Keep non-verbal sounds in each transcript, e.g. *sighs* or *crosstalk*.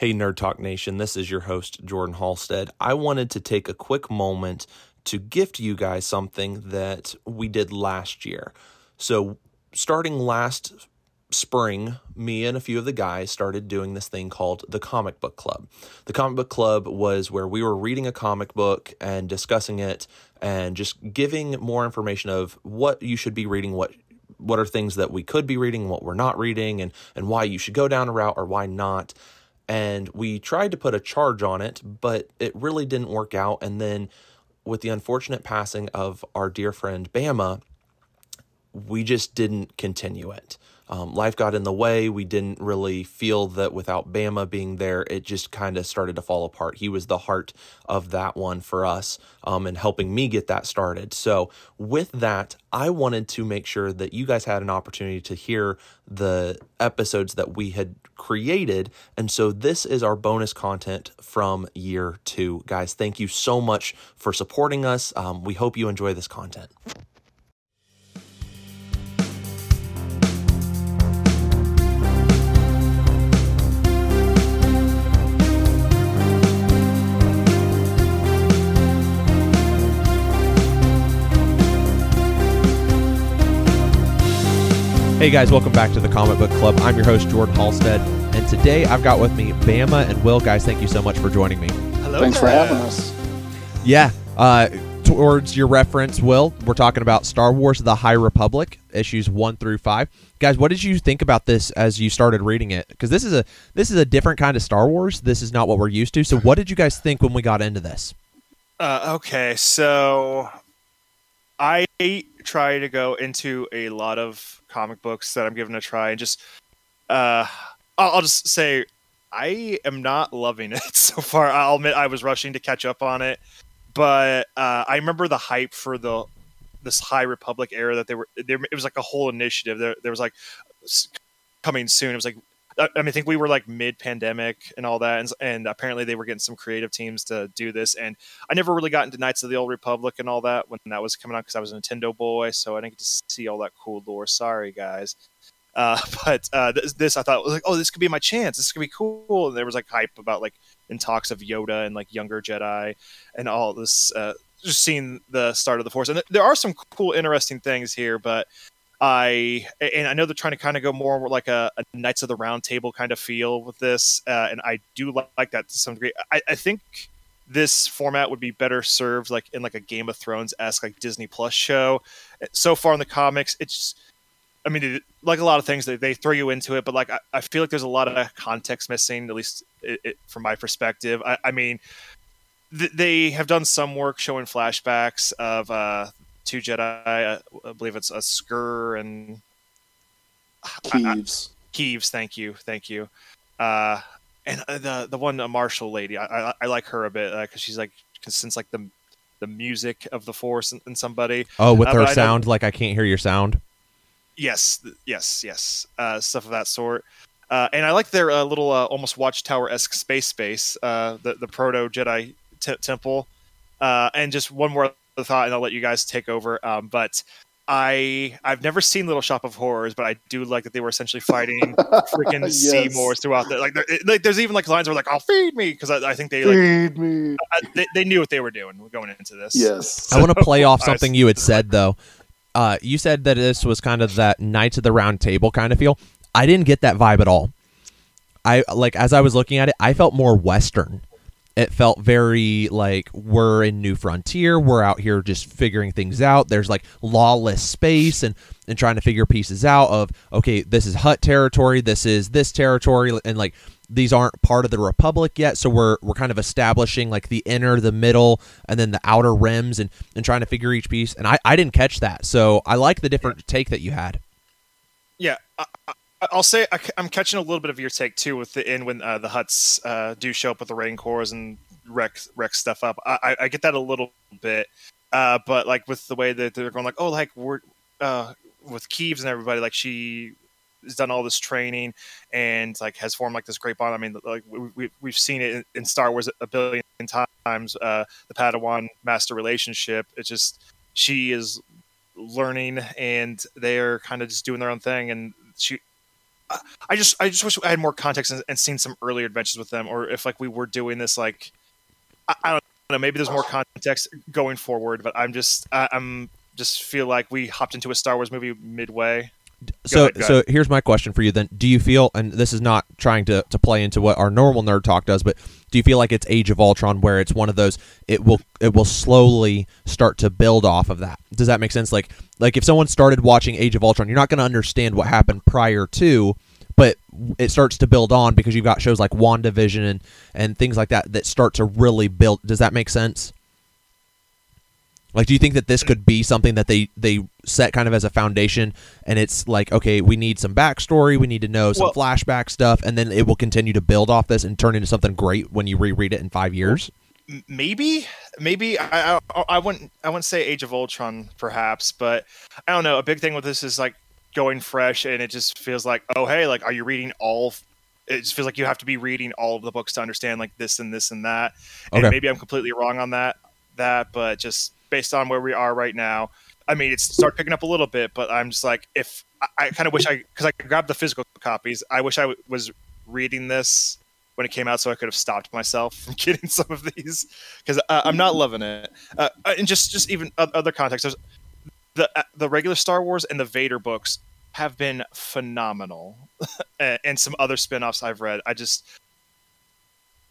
Hey, Nerd Talk Nation, this is your host, Jordan Halstead. I wanted to take a quick moment to gift you guys something that we did last year. So, starting last spring, me and a few of the guys started doing this thing called the Comic Book Club. The Comic Book Club was where we were reading a comic book and discussing it and just giving more information of what you should be reading, what what are things that we could be reading, what we're not reading, and and why you should go down a route or why not and we tried to put a charge on it, but it really didn't work out. And then, with the unfortunate passing of our dear friend Bama, we just didn't continue it. Um, life got in the way. We didn't really feel that without Bama being there, it just kind of started to fall apart. He was the heart of that one for us um, and helping me get that started. So, with that, I wanted to make sure that you guys had an opportunity to hear the episodes that we had created. And so, this is our bonus content from year two. Guys, thank you so much for supporting us. Um, we hope you enjoy this content. Hey guys, welcome back to the Comic Book Club. I'm your host, Jordan Halstead, and today I've got with me Bama and Will. Guys, thank you so much for joining me. Hello. Thanks for having us. Yeah, uh, towards your reference, Will, we're talking about Star Wars The High Republic, issues one through five. Guys, what did you think about this as you started reading it? Because this is a this is a different kind of Star Wars. This is not what we're used to. So, what did you guys think when we got into this? Uh, okay, so I try to go into a lot of comic books that I'm giving a try, and just uh, I'll, I'll just say I am not loving *laughs* it so far. I'll admit I was rushing to catch up on it, but uh, I remember the hype for the this High Republic era that they were. There, it was like a whole initiative. There, there was like coming soon. It was like I mean, I think we were like mid-pandemic and all that, and, and, apparently they were getting some creative teams to do this. And I never really got into Knights of the Old Republic and all that when that was coming out because I was a Nintendo boy, so I didn't get to see all that cool lore. Sorry, guys. Uh, *laughs* but uh, this, this, I thought was like, oh, this could be my chance. This could be cool. And there was like hype about like in talks of Yoda and like younger Jedi and all this. Uh, just seeing the start of the Force, and there are some cool, interesting things here, but I and I know they're trying to kind of go more like a, a Knights of the Round Table kind of feel with this, uh, and I do like, like, that to some degree. I, I, think this format would be better served like in like a Game of Thrones esque like Disney Plus show. So far in the comics, it's I mean, like a lot of things, they, they throw you into it, but like I, I feel like there's a lot of context missing, at least it, it, from my perspective. I, I mean, th- they have done some work showing flashbacks of uh, two Jedi. I, I believe it's a Sskeer and Keeves. Keeves, thank you, thank you. Uh, and uh, the the one Marshall lady, I, I, I like her a bit because uh, she's like since like the the music of the Force and, somebody. Oh, with uh, her sound, like I can't hear your sound. Yes, yes, yes. Uh, stuff of that sort. Uh, and I like their uh, little uh, almost Watchtower esque space space, uh, the the proto Jedi t- temple. Uh, and just one more the thought, and I'll let you guys take over. Um, but I I've never seen Little Shop of Horrors, but I do like that they were essentially fighting *laughs* freaking yes. Seymours throughout the like. Like there's even like lines where like I'll feed me because I, I, think they like feed me. I, they, they, knew what they were doing going into this. Yes. So, I want to play off something you had said though. Uh, you said that this was kind of that Knights of the Round Table kind of feel. I didn't get that vibe at all. I like as I was looking at it, I felt more Western it felt very like we're in new frontier we're out here just figuring things out. There's like lawless space and and trying to figure pieces out of okay this is hutt territory this is this territory and like these aren't part of the republic yet so we're we're kind of establishing like the inner the middle and then the outer rims and and trying to figure each piece and i i didn't catch that. So i like the different take that you had. Yeah I, I'll say I, am catching a little bit of your take too with the end when uh, the hutts uh, do show up with the Rancors and wreck wreck stuff up. I, I get that a little bit, uh, but like with the way that they're going, like oh, like we're uh, with Keeves and everybody, like she has done all this training and like has formed like this great bond. I mean, like we, we have seen it in, in, Star Wars a billion times. Uh, the Padawan master relationship. It's just she is learning and they're kind of just doing their own thing and she I just I just wish I had more context and, and seen some earlier adventures with them, or if like we were doing this like I, I don't know, maybe there's more context going forward. But I'm just I, I'm just feel like we hopped into a Star Wars movie midway. So ahead, so here's my question for you then. Do you feel and this is not trying to, to play into what our normal nerd talk does but do you feel like it's age of ultron where it's one of those it will it will slowly start to build off of that? Does that make sense? Like like if someone started watching age of ultron you're not going to understand what happened prior to but it starts to build on because you've got shows like wandavision and and things like that that start to really build. Does that make sense like, do you think that this could be something that they they set kind of as a foundation, and it's like, okay, we need some backstory, we need to know some Well- flashback stuff, and then it will continue to build off this and turn into something great when you reread it in five years? Maybe maybe I, I I wouldn't I wouldn't say Age of Ultron perhaps, but I don't know. A big thing with this is like going fresh, and it just feels like oh hey, like are you reading all? It just feels like you have to be reading all of the books to understand like this and this and that. And Okay. maybe I'm completely wrong on that that, but just based on where we are right now, I mean it's start picking up a little bit, but I'm just like if I, I kind of wish I because I grabbed the physical copies, I wish I w- was reading this when it came out so I could have stopped myself from *laughs* getting some of these because uh, I'm not loving it. Uh, and just just even other context, the uh, the regular Star Wars and the Vader books have been phenomenal, *laughs* and some other spin-offs I've read. I just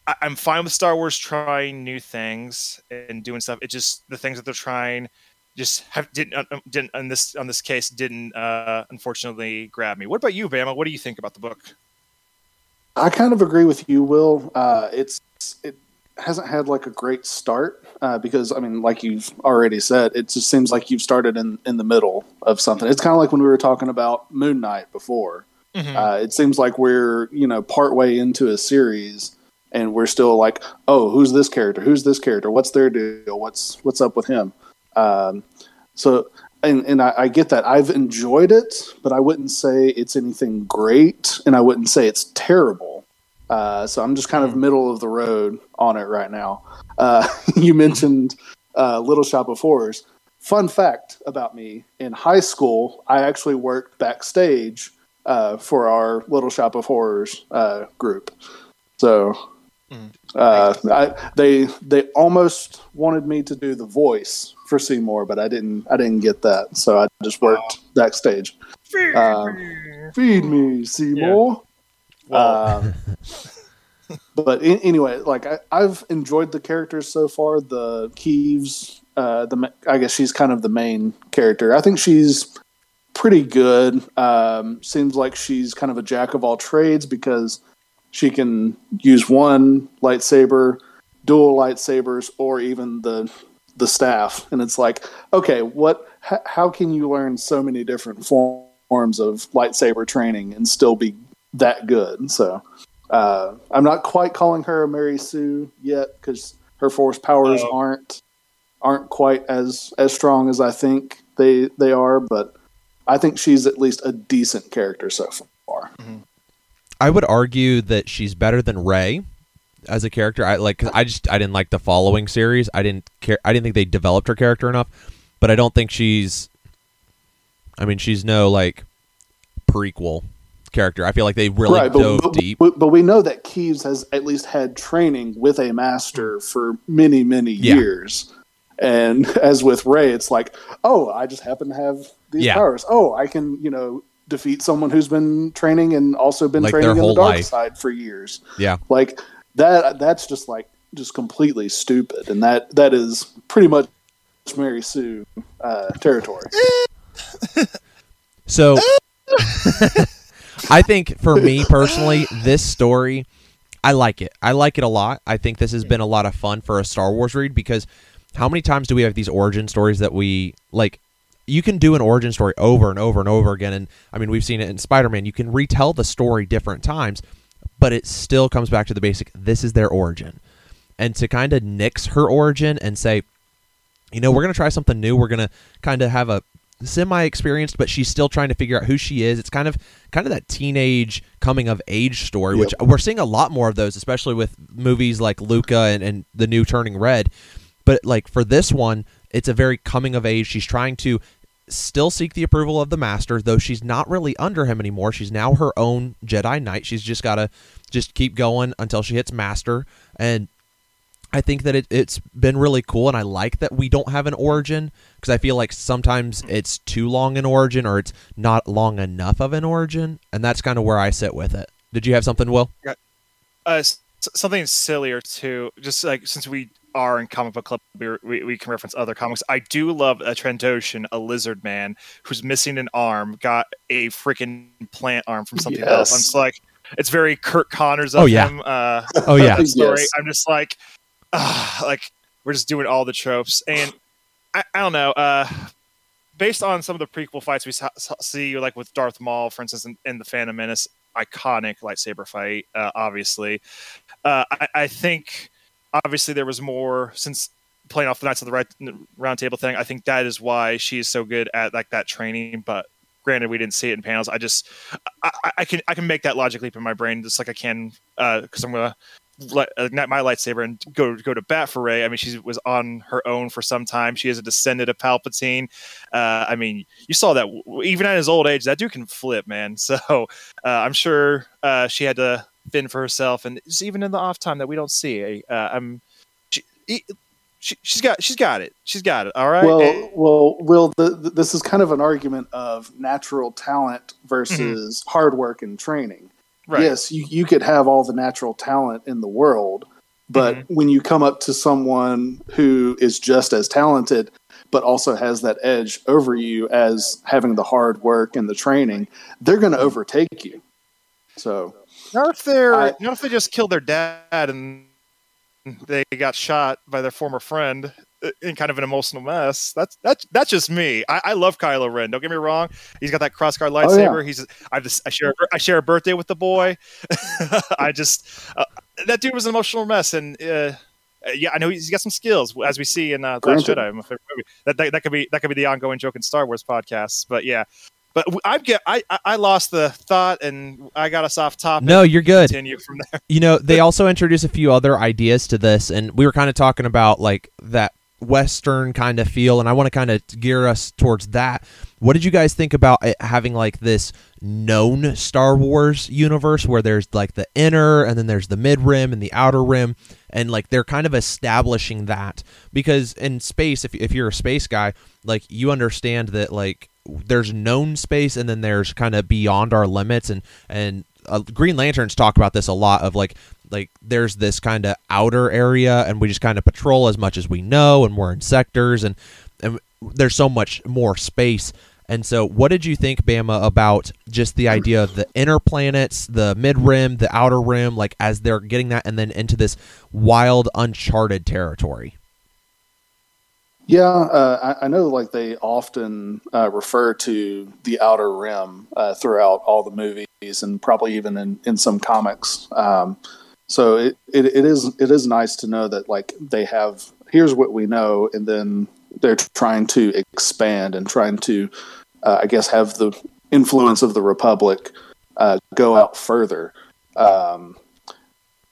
I, I'm fine with Star Wars trying new things and doing stuff. It just the things that they're trying just have didn't uh, didn't on this on this case didn't uh, unfortunately grab me. What about you, Bama? What do you think about the book? I kind of agree with you, Will. Uh, it's it hasn't had like a great start uh, because I mean, like you've already said, it just seems like you've started in in the middle of something. It's kind of like when we were talking about Moon Knight before. Uh, it seems like we're you know partway into a series and we're still like, oh, who's this character? Who's this character? What's their deal? What's what's up with him? Um, so and and I, I get that I've enjoyed it, but I wouldn't say it's anything great, and I wouldn't say it's terrible. Uh, so I'm just kind of middle of the road on it right now. Uh, *laughs* you mentioned uh, Little Shop of Horrors. Fun fact about me: in high school, I actually worked backstage uh, for our Little Shop of Horrors uh, group. So Mm. uh, I, they they almost wanted me to do the voice for Seymour, but I didn't. I didn't get that, so I just worked backstage. Uh, Feed me, Seymour. Well, Um, *laughs* but in, anyway, like I, I've enjoyed the characters so far. The Keeves, uh, the I guess she's kind of the main character. I think she's pretty good. Um, seems like she's kind of a jack of all trades because she can use one lightsaber, dual lightsabers, or even the the staff. And it's like, okay, what? H- how can you learn so many different form, forms of lightsaber training and still be that good? So uh, I'm not quite calling her a Mary Sue yet because her force powers Oh. aren't aren't quite as as strong as I think they they are, but I think she's at least a decent character so far. I would argue that she's better than Rey as a character. I like 'cause I just I didn't like the following series. I didn't care. I didn't think they developed her character enough. But I don't think she's. I mean, she's no like prequel character. I feel like they really right, but, dove but, deep. but, but we know that Keeves has at least had training with a master for many, many Yeah. years. And *laughs* as with Rey, it's like, oh, I just happen to have these Yeah. powers. Oh, I can, you know, defeat someone who's been training and also been Like training in the dark life. side for years. yeah, Like that. That's just like just completely stupid, and that that is pretty much Mary Sue uh, territory. So *laughs* I think for me personally, this story, I like it. I like it a lot. I think this has been a lot of fun for a Star Wars read because how many times do we have these origin stories that we like? You can do an origin story over and over and over again, and I mean we've seen it in Spider-Man. You can retell the story different times, but it still comes back to the basic. This is their origin, and to kind of nix her origin and say, you know, we're gonna try something new. We're gonna kind of have a semi experienced, but she's still trying to figure out who she is. It's kind of kind of that teenage coming of age story, which we're seeing a lot more of those, especially with movies like Luca and, and the new Turning Red. But like for this one, it's a very coming of age. She's trying to still seek the approval of the master, though she's not really under him anymore. She's now her own Jedi Knight. She's just got to just keep going until she hits master. And I think that it, it's been really cool, and I like that we don't have an origin because I feel like sometimes it's too long an origin or it's not long enough of an origin, and that's kind of where I sit with it. Did you have something, Will? Uh, something sillier too. Just like since we are in comic book club, we, we, we can reference other comics. I do love a Trandoshan, a lizard man who's missing an arm, got a freaking plant arm from something else. I'm just like, it's very Curt Connors of Oh, yeah. him. Uh, Oh yeah, story. Yes. I'm just like, ah, like we're just doing all the tropes, and I, I don't know. Uh, based on some of the prequel fights we saw, saw- see, like with Darth Maul, for instance, in, in the Phantom Menace, iconic lightsaber fight. Uh, obviously, uh, I, I think obviously there was more since playing off the Knights of the Right, Round Table thing. I think that is why she is so good at like that training, but. Granted, we didn't see it in panels. I just, I, I- can, I can make that logic leap in my brain, just like I can, because I'm gonna let, ignite my lightsaber and go go to bat for Rey. I mean, she was on her own for some time. She is a descendant of Palpatine. Uh, I mean, you saw that even at his old age, that dude can flip, man. *laughs* So uh, I'm sure uh, she had to fend for herself, and even in the off time that we don't see. Uh, I'm, she, she, she's got, she's got it. She's got it. All right. Well, And- well, Will, the, the, this is kind of an argument of natural talent versus hard work and training. right. Yes, you, you could have all the natural talent in the world, but Mm-hmm. when you come up to someone who is just as talented, but also has that edge over you as having the hard work and the training, they're going to overtake you. So, Not if they're I- not if they just killed their dad and they got shot by their former friend in kind of an emotional mess. That's that's that's just me. I, I love Kylo Ren. Don't get me wrong. He's got that crossguard Oh, yeah. lightsaber. He's I just I share a I share a birthday with the boy. *laughs* I just uh, that dude was an emotional mess and. Uh, yeah, I know he's got some skills, as we see in uh, Last Granted. Jedi. my favorite movie. That, that that could be that could be the ongoing joke in Star Wars podcasts. But yeah, but I get I I- I lost the thought and I got us off topic no, you're good. continue from there. *laughs* you know they also introduce a few other ideas to this and we were kind of talking about like that western kind of feel and i want to kind of gear us towards that what did you guys think about it having like this known star wars universe where there's like the inner and then there's the mid rim and the outer rim and like they're kind of establishing that because in space if, if you're a space guy like you understand that like there's known space and then there's kind of beyond our limits. And and uh, green lanterns talk about this a lot of like like there's this kind of outer area and we just kind of patrol as much as we know and we're in sectors and and there's so much more space. And so what did you think bama about just the idea of the inner planets the mid rim the outer rim like as they're getting that and then into this wild uncharted territory Yeah, uh, I, I know. Like they often uh, refer to the outer rim uh, throughout all the movies, and probably even in, in some comics. Um, so it, it, it is it is nice to know that like they have here's what we know, and then they're trying to expand and trying to, uh, I guess, have the influence of the Republic uh, go out further. Um,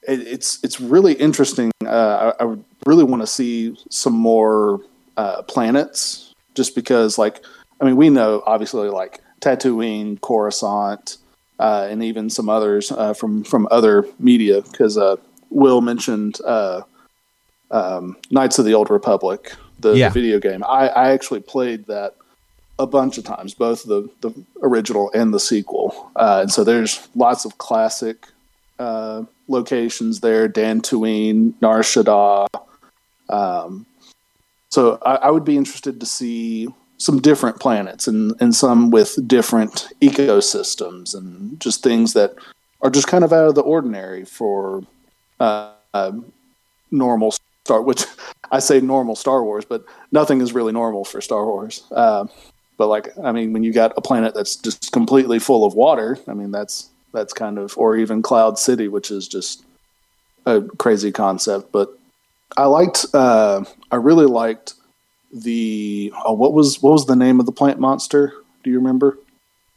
it, it's it's really interesting. Uh, I, I really want to see some more uh, planets, just because, like, I mean, we know obviously like Tatooine, Coruscant, uh, and even some others uh, from from other media. Because uh, Will mentioned uh, um, Knights of the Old Republic, the, Yeah. the video game. I, I actually played that a bunch of times, both the the original and the sequel. Uh, and so there's lots of classic uh, locations there: Dantooine, Nar Shaddaa. Um, so I, I would be interested to see some different planets and, and some with different ecosystems and just things that are just kind of out of the ordinary for uh, uh, normal Star. Which *laughs* I say normal Star Wars, but nothing is really normal for Star Wars. Uh, but like, I mean, when you got a planet that's just completely full of water, I mean, that's that's kind of, or even Cloud City, which is just a crazy concept. But I liked, uh, I really liked the oh, what was what was the name of the plant monster? Do you remember?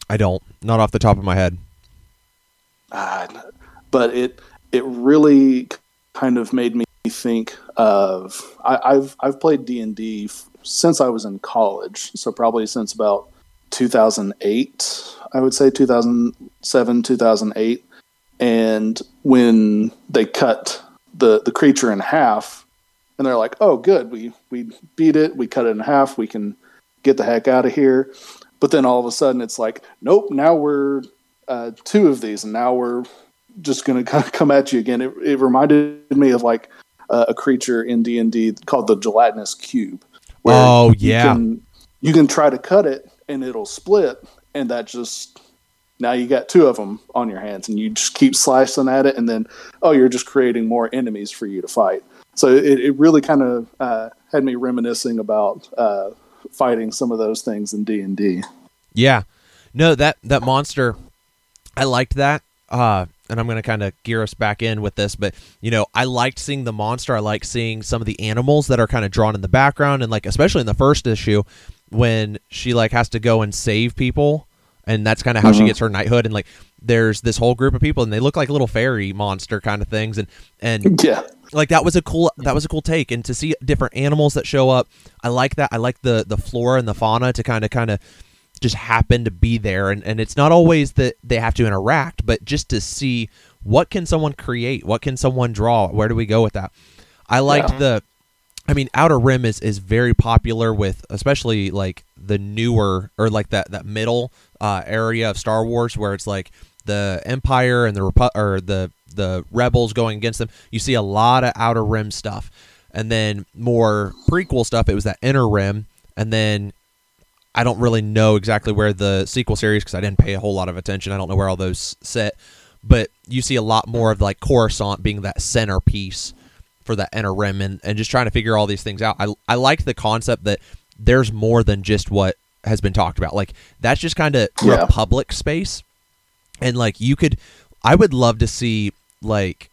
i don't not off the top of my head Ah, but it it really kind of made me think of I, I've I've played D and D since I was in college. So probably since about 2008, I would say 2007, 2008. And when they cut the, the creature in half, and they're like, oh, good, we, we beat it, we cut it in half, we can get the heck out of here. But then all of a sudden it's like, nope, now we're uh, two of these, and now we're just going *laughs* to come at you again. It, it reminded me of like uh, a creature in D and D called the gelatinous cube. Oh yeah, you can, you can try to cut it and it'll split, and that just now you got two of them on your hands, and you just keep slicing at it, and then oh, you're just creating more enemies for you to fight. So it, it really kind of uh, had me reminiscing about uh, fighting some of those things in D and D. Yeah, no that that monster, I liked that. Uh, and I'm to kind of gear us back in with this, but you know, I liked seeing the monster. I like seeing some of the animals that are kind of drawn in the background, and like especially in the first issue when she like has to go and save people, and that's kind of how mm-hmm. she gets her knighthood. And like, there's this whole group of people, and they look like little fairy monster kind of things, and and *laughs* yeah, like that was a cool that was a cool take, and to see different animals that show up, I like that. I like the the flora and the fauna to kind of kind of just happen to be there and, and it's not always that they have to interact but just to see what can someone create what can someone draw where do we go with that i liked yeah. the i mean outer rim is is very popular with especially like the newer or like that that middle uh, area of star wars where it's like the empire and the Repu- or the the rebels going against them. You see a lot of outer rim stuff. And then more prequel stuff it was that inner rim. And then I don't really know exactly where the sequel series because I didn't pay a whole lot of attention. I don't know where all those sit, but you see a lot more of like Coruscant being that centerpiece for that inner rim and, and just trying to figure all these things out. I I like the concept that there's more than just what has been talked about. Like that's just kind of yeah. public space, and like you could, I would love to see like,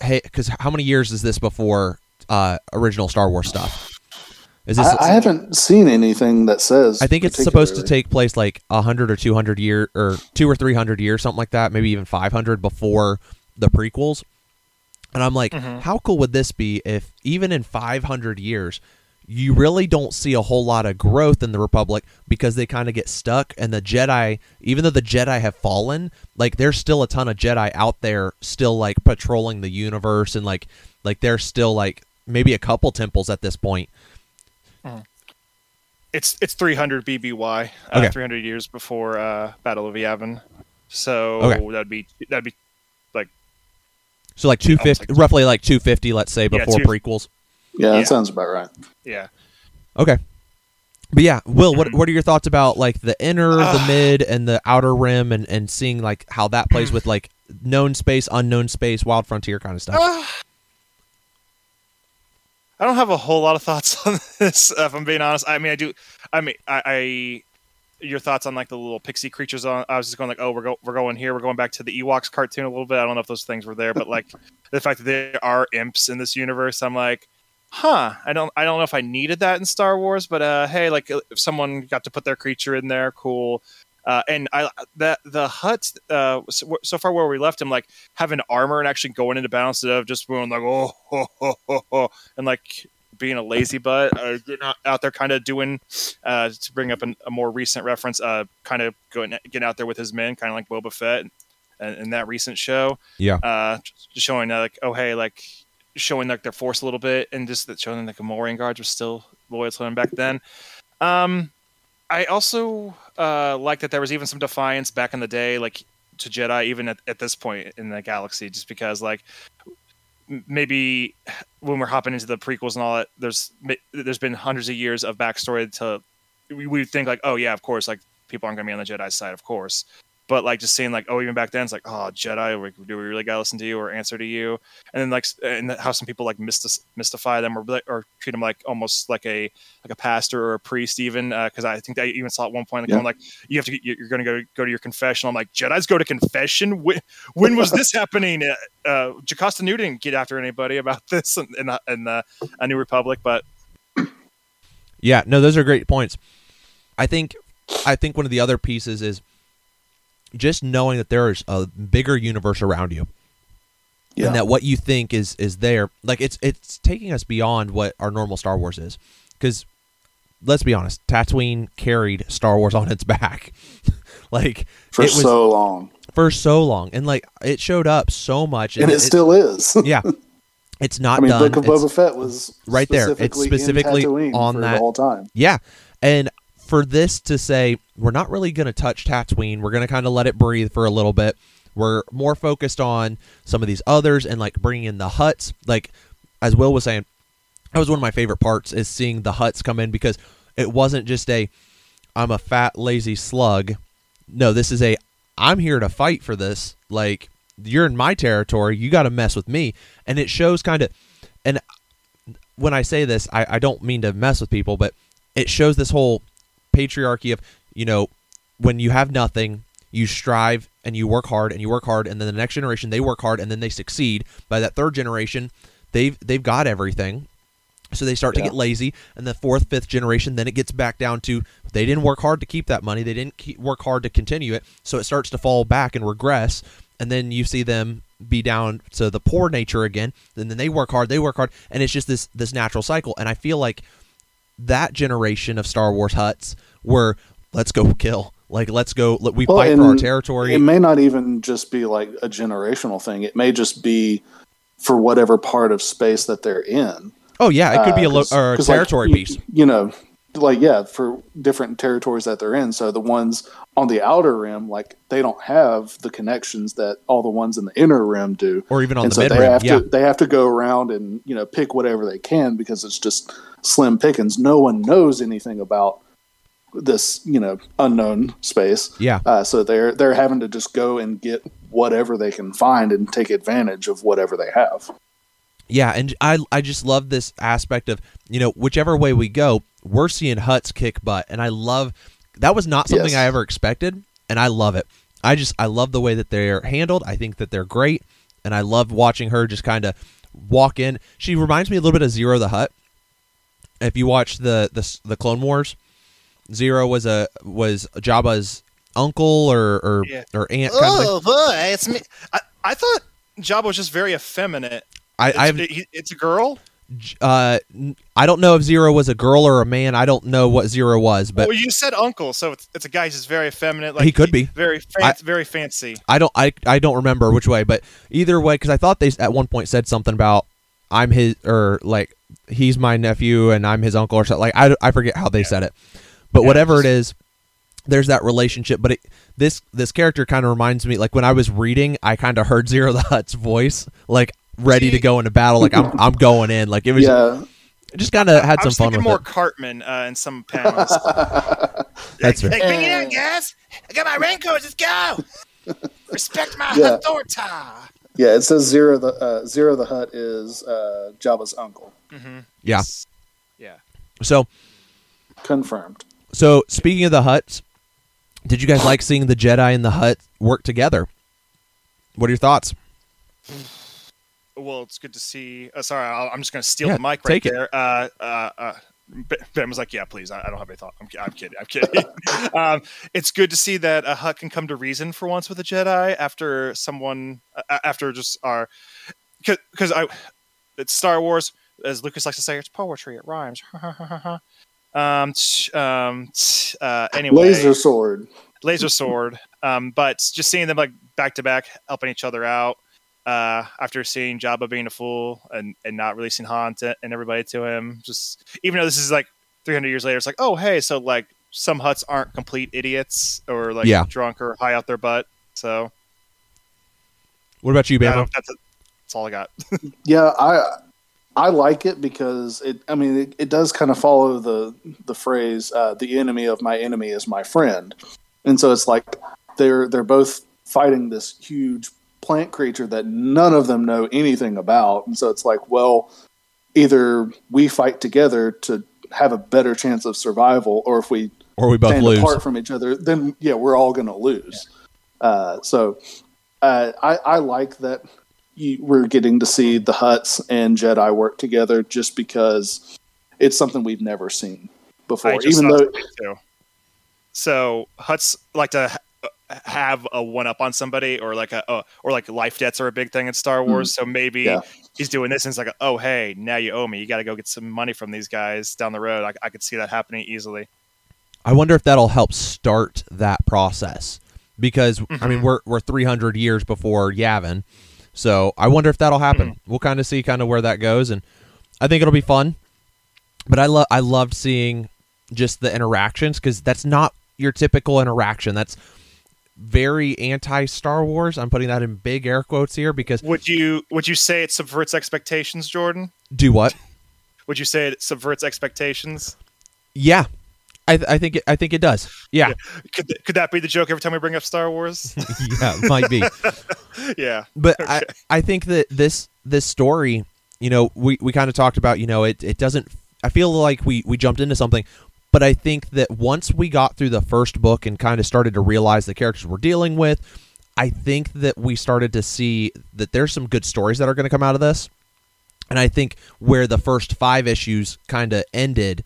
hey, because how many years is this before uh original Star Wars stuff? Is this? I, I haven't seen anything that says. I think it's supposed to take place like hundred or two hundred year or two or three hundred years, something like that. Maybe even five hundred before the prequels. And I'm like, mm-hmm. how cool would this be if even in 500 years, you really don't see a whole lot of growth in the Republic because they kind of get stuck. And the Jedi, even though the Jedi have fallen, like there's still a ton of Jedi out there still like patrolling the universe and like like there's still like maybe a couple temples at this point Mm. It's it's 300 BBY, uh, 300 years before uh, Battle of Yavin. So okay. that'd be that'd be like so like 250 like roughly like 250 let's say before yeah, two, prequels. Yeah, that yeah. sounds about right. Yeah. Okay. But yeah, Will, what what are your thoughts about like the inner, uh, the mid, and the outer rim, and and seeing like how that plays with like known space, unknown space, wild frontier kind of stuff? Uh, I don't have a whole lot of thoughts *laughs* on this. If I'm being honest, I mean, I do. I mean, I, I your thoughts on like the little pixie creatures on i was just going like oh we're, go, we're going here we're going back to the ewoks cartoon a little bit. I don't know if those things were there but like *laughs* the fact that there are imps in this universe i'm like huh i don't i don't know if i needed that in star wars but uh hey like if someone got to put their creature in there cool. Uh, and I that the hutt uh, so, so, far where we left him like having armor and actually going into battle instead of just going like oh, oh, oh, oh and like being a lazy butt uh, getting out there kind of doing uh, to bring up an, a more recent reference uh, kind of going getting out there with his men kind of like Boba Fett in, in that recent show. Yeah. Uh, just showing uh, like oh hey like showing like their force a little bit and just that showing that the Gamorrean guards were still loyal to him back then. Um I also uh, like that there was even some defiance back in the day, like to Jedi, even at, at this point in the galaxy, just because like maybe when we're hopping into the prequels and all that, there's there's been hundreds of years of backstory to we, we think like, oh yeah, of course, like people aren't gonna be on the Jedi side, of course but like just seeing like oh even back then it's like oh Jedi do we really gotta listen to you or answer to you? And then like and how some people like mystify them or or treat them like almost like a like a pastor or a priest even because uh, I think I even saw at one point like, yeah. like you have to you're gonna go go to your confession I'm like Jedi's go to confession? When, when was this happening? Uh, uh Jocasta Nu didn't get after anybody about *laughs* this in in, in the a New Republic but yeah no those are great points. I think I think one of the other pieces is just knowing that there is a bigger universe around you yeah. and that what you think is is there like it's it's taking us beyond what our normal star wars is because let's be honest, Tatooine carried Star Wars on its back, *laughs* like for it was so long, for so long, and like it showed up so much, and it, still is. *laughs* yeah, it's not I mean, done. Book of It's- Boba Fett was right there. It's specifically on that- the whole time. Yeah. And for this to say, we're not really going to touch Tatooine, we're going to kind of let it breathe for a little bit. We're more focused on some of these others and like bringing in the hutts. Like, as Will was saying, that was one of my favorite parts is seeing the hutts come in because it wasn't just a, I'm a fat, lazy slug. No, this is a, I'm here to fight for this. Like, you're in my territory. You got to mess with me. And it shows kind of, and when I say this, I, I don't mean to mess with people, but it shows this whole patriarchy of, you know, when you have nothing, you strive and you work hard and you work hard, and then the next generation they work hard and then they succeed. By that third generation, they've they've got everything. So they start to get lazy, and the fourth, fifth generation, then it gets back down to they didn't work hard to keep that money. They didn't keep, work hard to continue it, so it starts to fall back and regress. And then you see them be down to the poor nature again. And then they work hard, they work hard, and it's just this this natural cycle. And I feel like that generation of Star Wars hutts were let's go kill, like let's go, let- we Well, fight for our territory. It may not even just be like a generational thing. It may just be for whatever part of space that they're in. oh yeah, it could be a Uh, lo- a 'cause, like, territory you- piece. You know, like yeah, for different territories that they're in. So the ones on the outer rim, like they don't have the connections that all the ones in the inner rim do. Or even on and the so mid they rim, have yeah. to they have to go around and you know pick whatever they can because it's just slim pickings. No one knows anything about this you know unknown space. Yeah. Uh, so they're they're having to just go and get whatever they can find and take advantage of whatever they have. Yeah, and I I just love this aspect of you know whichever way we go, we're seeing Hutts kick butt, and I love that was not something Yes. I ever expected, and I love it. I just I love the way that they're handled. I think that they're great, and I love watching her just kind of walk in. She reminds me a little bit of Ziro the Hutt. If you watch the the the Clone Wars, Ziro was a was Jabba's uncle or or, Yeah. or aunt kind of. Oh boy, it's me. I, I thought Jabba was just very effeminate. I It's, I have it- it's a girl. Uh I don't know if Ziro was a girl or a man. I don't know what Ziro was, but well, you said uncle, so it's, it's a guy who's very effeminate. Like He could be. very fan- very fancy. I don't I I don't remember which way, but either way, because I thought they at one point said something about I'm his or like he's my nephew and I'm his uncle or something. Like I, I forget how they said it, but Yeah, whatever just- it is, there's that relationship. But it, this this character kind of reminds me like when I was reading, I kind of heard Ziro the Hutt's voice, like ready to go into battle. Like I'm I'm going in. Like it was Yeah, just kind of had I some was fun thinking with more it. Cartman uh, in some panels. *laughs* That's right. Like, bring it out, guys! I got my raincoat. Let's go. Respect my Yeah. authority. yeah. It says ziro the uh, ziro the hutt is uh, Jabba's uncle. Mm-hmm. Yeah. Yeah. So Confirmed. So speaking of the hutts, did you guys like seeing the Jedi and the hutt work together? What are your thoughts? *laughs* Well, it's good to see. Uh, sorry, I'll, I'm just going to steal Yeah, the mic right there. Uh, uh, uh, Ben- Ben was like, "Yeah, please. I, I don't have any thought. I'm, I'm kidding. I'm kidding." *laughs* um, it's good to see that a Hutt can come to reason for once with a Jedi after someone uh, after just our because I it's Star Wars as Lucas likes to say it's poetry. It rhymes. um, tch, um, tch, uh, anyway, Laser sword. laser sword. Um, but just seeing them like back to back helping each other out uh, after seeing Jabba being a fool and, and not releasing Han to, and everybody to him. Just even though this is like 300 years later, it's like, oh hey, so like some hutts aren't complete idiots or like Yeah. drunk or high out their butt. So What about you, yeah, Bama? that's, that's all I got. *laughs* Yeah, I I like it because it. I mean, it, it does kind of follow the the phrase uh, "the enemy of my enemy is my friend," and so it's like they're they're both fighting this huge plant creature that none of them know anything about, and so it's like, well, either we fight together to have a better chance of survival, or if we Or we both stand lose? apart from each other, then yeah, we're all going to lose. Uh, so uh, I, I like that you, we're getting to see the Hutts and Jedi work together, just because it's something we've never seen before. I just Even though, too. So hutts like to have a one up on somebody or like a uh, or like life debts are a big thing in Star Mm-hmm. Wars. So maybe Yeah. he's doing this and it's like, oh hey, now you owe me. You got to go get some money from these guys down the road. I, I could see that happening easily. I wonder if that'll help start that process because I mean we're we're 300 years before Yavin, so I wonder if that'll happen. We'll kind of see kind of where that goes, and I think it'll be fun. But I love I loved seeing just the interactions because that's not your typical interaction. That's very anti Star Wars. I'm putting that in big air quotes here because Would you would you say it subverts expectations, Jordan? do what? Would you say it subverts expectations? Yeah, I, th- I think it, I think it does. Yeah, Could th- could that be the joke every time we bring up Star Wars? *laughs* yeah, might be. *laughs* yeah. but I, I think that this this story you know we, we kind of talked about you know it, it doesn't i feel like we, we jumped into something but i think that once we got through the first book and kind of started to realize the characters we're dealing with i think that we started to see that there's some good stories that are going to come out of this and i think where the first five issues kind of ended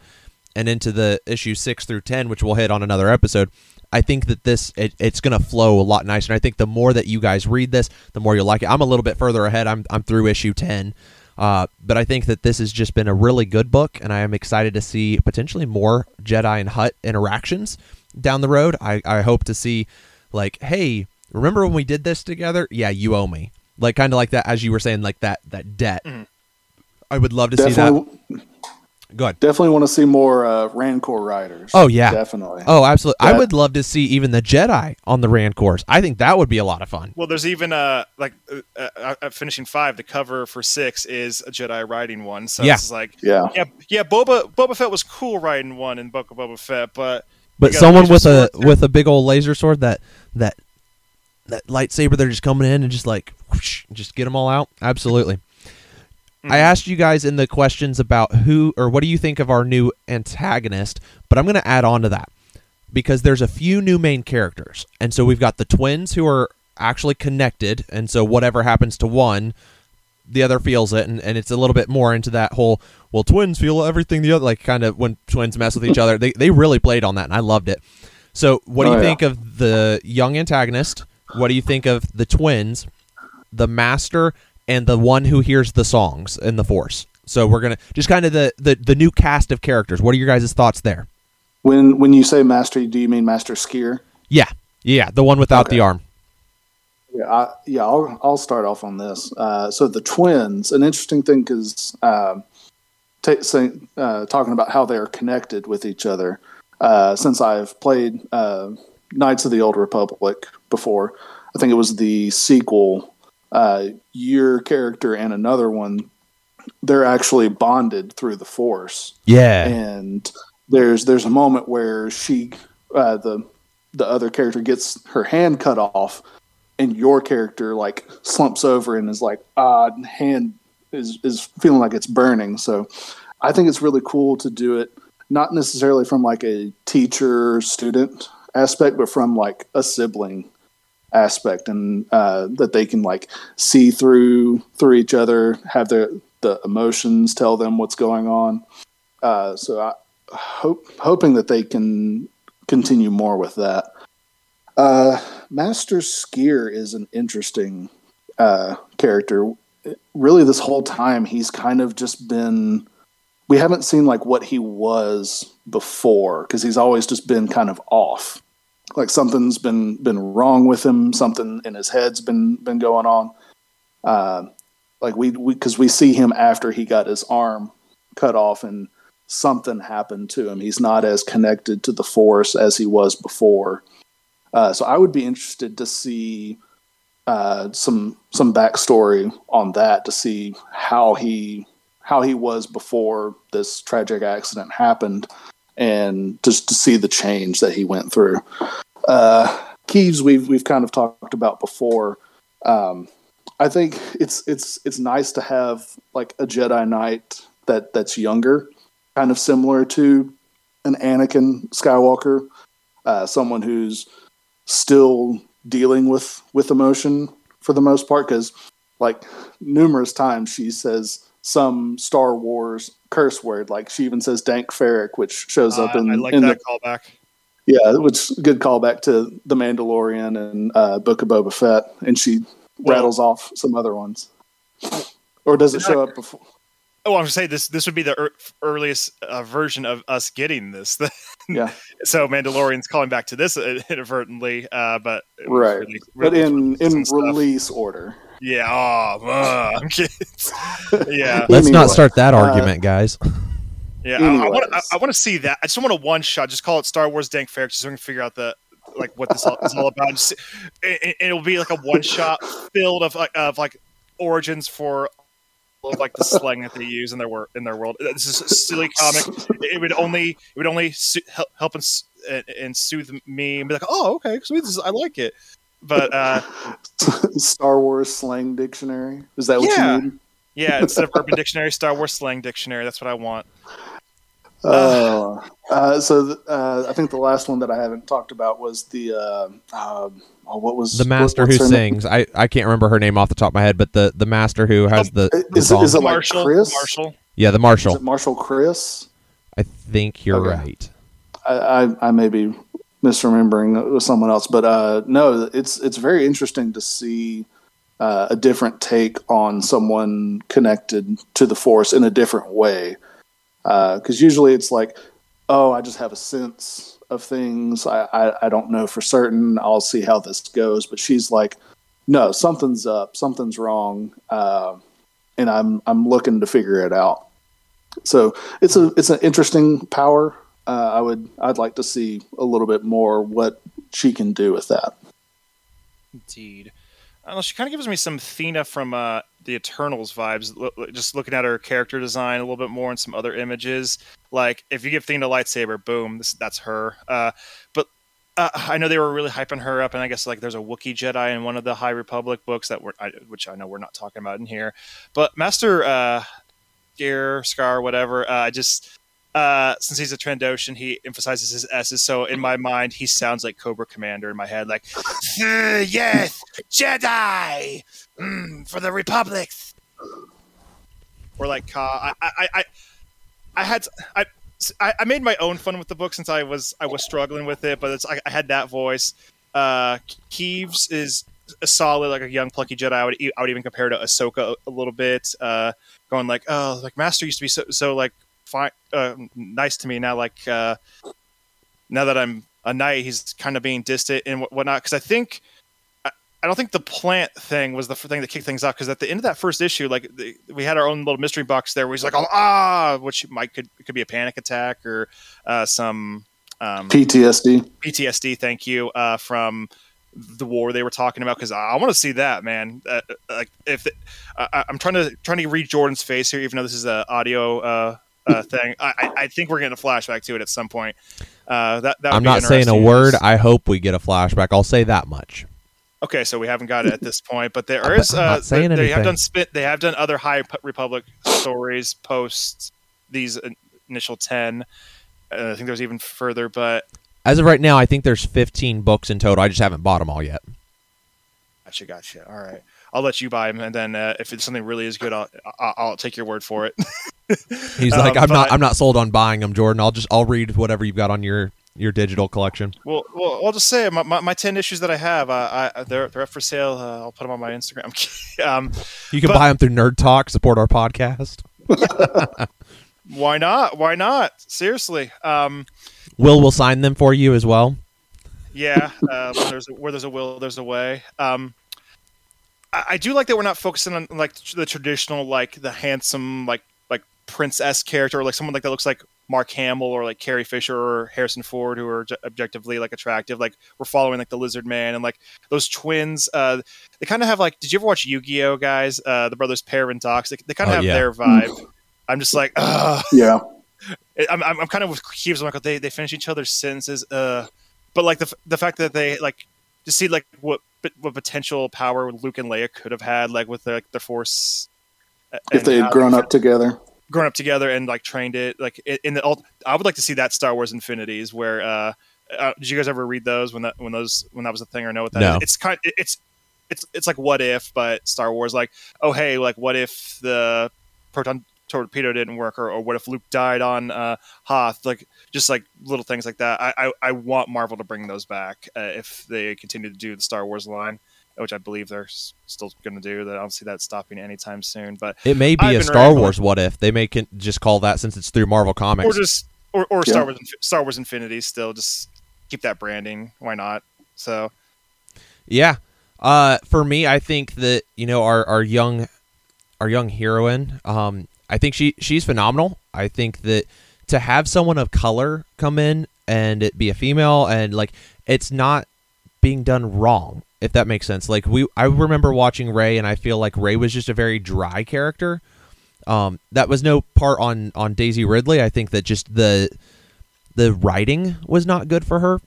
and into the issue six through ten which we'll hit on another episode I think that this it, it's going to flow a lot nicer. And I think the more that you guys read this, the more you'll like it. I'm a little bit further ahead. I'm I'm through issue ten, uh, but I think that this has just been a really good book, and I am excited to see potentially more Jedi and Hutt interactions down the road. I I hope to see like, hey, remember when we did this together? Yeah, you owe me. Like kind of like that, as you were saying, like that that debt. I would love to see that. Definitely, Go ahead. definitely want to see more uh, Rancor riders. Oh, yeah. definitely. Oh, absolutely. I would love to see even the Jedi on the Rancors. I think that would be a lot of fun. Well, there's even uh like uh, uh, uh, finishing five. The cover for six is a Jedi riding one. So Yeah. it's like Yeah, yeah, yeah. Boba Boba Fett was cool riding one in Book of Boba Fett, but But You a someone with a sword, too? with a big old laser sword that that that lightsaber, they're just coming in and just like whoosh, just get them all out. Absolutely. I mm-hmm. asked you guys in the questions about who or what do you think of our new antagonist, but I'm going to add on to that because there's a few new main characters. And so we've got the twins who are actually connected, and so whatever happens to one, the other feels it, and, and it's a little bit more into that whole well, twins feel everything the other like kind of when twins mess with each other. They they really played on that, and I loved it. So, what do Oh, you yeah. think of the young antagonist? What do you think of the twins, the master, and the one who hears the songs in the Force? So we're gonna just kind of the, the the new cast of characters. What are your guys' thoughts there? when when you say master, do you mean Master Sskeer? Yeah, yeah, the one without Okay. the arm. Yeah, I, yeah. I'll I'll start off on this. Uh, so the twins, an interesting thing because um, ta say, uh, talking about how they are connected with each other. Uh, since I've played uh, Knights of the Old Republic before, I think it was the sequel. Uh, your character and another one, they're actually bonded through the Force. Yeah, and there's there's a moment where she uh, the the other character gets her hand cut off and your character like slumps over and is like ah hand is is feeling like it's burning. So i think it's really cool to do it not necessarily from like a teacher student aspect but from like a sibling aspect and uh, that they can like see through through each other have their the emotions tell them what's going on uh, so I hope hoping that they can continue more with that. Uh, Master Sskeer is an interesting uh, character. Really, this whole time he's kind of just been. We haven't seen like what he was before because he's always just been kind of off. Like something's been been wrong with him. Something in his head's been been going on. Uh, like we because we see him after he got his arm cut off and something happened to him. He's not as connected to the force as he was before. Uh, so I would be interested to see uh, some some backstory on that to see how he how he was before this tragic accident happened, and just to see the change that he went through. Uh, Keys we've we've kind of talked about before. Um, I think it's it's it's nice to have like a Jedi Knight that that's younger kind of similar to an Anakin Skywalker, uh, someone who's still dealing with with emotion for the most part. Because like numerous times she says some Star Wars curse word, like she even says "dank farrik," which shows up Uh, in I like in that the callback. Yeah, which good callback to the Mandalorian and uh, Book of Boba Fett, and she Well- rattles off some other ones. Or does it show up before? Oh, I'm saying this. This would be the ear earliest uh, version of us getting this. *laughs* Yeah, so Mandalorian's calling back to this uh, inadvertently, uh, but right. really- but in in stuff. release order. Yeah, oh, uh, I'm kidding. yeah, Let's not start that uh, argument, guys. yeah. I, I want. I, I want to see that. I just want a one shot. Just call it Star Wars Dank Fair, just so we can figure out the like what this all, is all about. Just, it, it- it'll be like a one shot filled of like of like origins for of like the slang that they use in their wor- in their world. This is a silly comic. It would only it would only su- help help and, and, and soothe me and be like, oh, okay, sweet, this is, I like it. But uh, *laughs* Star Wars slang dictionary. Is that what Yeah. you need? yeah, instead *laughs* of Urban Dictionary, Star Wars slang dictionary. That's what I want. Uh, uh, so th- uh, I think the last one that I haven't talked about was the uh, uh, oh, what was The master what- who what's name? sings. I, I can't remember her name off the top of my head, but the, the master who has the, the Is, song. it, is it like Marshall, Kriss? Marshall. yeah, the Is it Marshall Kriss? I think you're Okay. right. I, I, I may be misremembering it was someone else, but uh, no, it's it's very interesting to see uh, a different take on someone connected to the force in a different way. Because usually it's like, oh, I just have a sense of things. I, I, I don't know for certain. I'll see how this goes. But she's like, no, something's up, something's wrong, uh, and I'm I'm looking to figure it out. So it's a it's an interesting power. Uh, I would I'd like to see a little bit more what she can do with that. Indeed. I don't know, she kind of gives me some Thena from uh, the Eternals vibes. Lo- just looking at her character design a little bit more and some other images. Like if you give Thena a lightsaber, boom, this, that's her. Uh, but uh, I know they were really hyping her up, and I guess like there's a Wookiee Jedi in one of the High Republic books that we're, I, which I know we're not talking about in here. But Master uh, Gear Scar, whatever. Uh, I just uh, since he's a Trandoshan, he emphasizes his S's. So in my mind, he sounds like Cobra Commander in my head, like "Uh, yes, Jedi mm, for the Republic, or like Ka. I, I, I, I had I, I made my own fun with the book since I was I was struggling with it, but it's I, I had that voice. Uh, Keeve's is a solid like a young plucky Jedi. I would I would even compare to Ahsoka a, a little bit. Uh, going like oh like Master used to be so so like fine uh, nice to me now like uh, now that I'm a knight he's kind of being distant and what- whatnot because I think I, I don't think the plant thing was the f- thing that kicked things off because at the end of that first issue like the, we had our own little mystery box there where he's like oh, ah which might could could be a panic attack or uh, some um, PTSD. PTSD. Thank you uh, from the war they were talking about because I, I want to see that man. Uh, like if it, I, I'm trying to trying to read Jordan's face here, even though this is an audio uh, thing. I, I- think we're getting a flashback to it at some point. Uh, that that would I'm not saying a word. I hope we get a flashback. I'll say that much. Okay, so we haven't got it at this point, but there *laughs* not Uh, saying they, they have done spit. They have done other High Republic stories post these initial ten. Uh, I think there's even further, but As of right now, I think there's 15 books in total. I just haven't bought them all yet. Gotcha, gotcha. All right, I'll let you buy them, and then uh, if it's something really is good, I'll, I'll I'll take your word for it. *laughs* He's Um, like, I'm not, I'm not sold on buying them, Jordan. I'll just, I'll read whatever you've got on your, your digital collection. well, well, I'll just say my, my, my ten issues that I have, uh, I they're they're up for sale. Uh, I'll put them on my Instagram. *laughs* um, You can But- buy them through Nerd Talk. Support our podcast. *laughs* why not? Why not? Seriously. Um, Will will sign them for you as well. yeah. Uh, where there's a, where there's a will, there's a way. Um, I, I do like that we're not focusing on like the traditional like the handsome like like princess character or like someone like that looks like Mark Hamill or like Carrie Fisher or Harrison Ford who are j- objectively like attractive. Like we're following like the Lizard Man and like those twins. Uh, they kind of have like. Did you ever watch Yu Gi Oh, guys? Uh, the brothers Para and Dox. They, they kind of Oh, have yeah. their vibe. I'm just like, ugh. Yeah. I'm, I'm, I'm kind of with Keeves. I'm like, they, they finish each other's sentences. Uh, but like the the fact that they like to see like what what potential power Luke and Leia could have had, like with like the Force. uh, If they had grown up together. grown up together and like trained it like in the ult- I would like to see that Star Wars Infinities where uh, uh did you guys ever read those when that when those when that was a thing or know what that No. It's kind it- it's it's it's like what if but Star Wars like oh hey like what if the proton torpedo didn't work, or, or what if Luke died on uh, Hoth, like just like little things like that. I I, I want Marvel to bring those back uh, if they continue to do the Star Wars line. Which I believe they're s- still going to do. That I don't see that stopping anytime soon. But It may be I've a Star ready for Wars what if. They may con- just call that since it's through Marvel Comics, or just or, or Yeah. Star Wars Star Wars Infinity still just keep that branding. Why not? So Yeah. Uh, for me, I think that you know our our young our young heroine. Um, I think she she's phenomenal. I think that to have someone of color come in and it be a female and like it's not being done wrong if that makes sense. Like we i remember watching Rey and i feel like Rey was just a very dry character. Um that was no part on on daisy ridley. I think that just the the writing was not good for her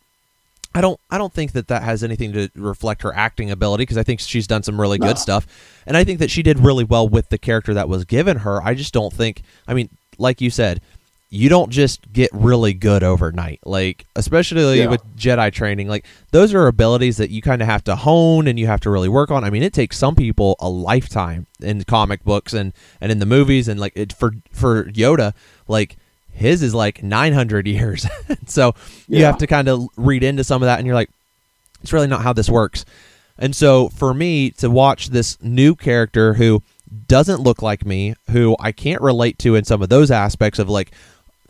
I don't I don't think that that has anything to reflect her acting ability because I think she's done some really No. good stuff and I think that she did really well with the character that was given her. I just don't think I mean like you said you don't just get really good overnight. Like especially Yeah. with Jedi training like those are abilities that you kind of have to hone and you have to really work on. I mean it takes some people a lifetime in comic books and and in the movies and like it for for Yoda like his is like 900 *laughs* years. *laughs* so you have to kind of read into some of that and you're like it's really not how this works. And so for me to watch this new character who doesn't look like me, who I can't relate to in some of those aspects of like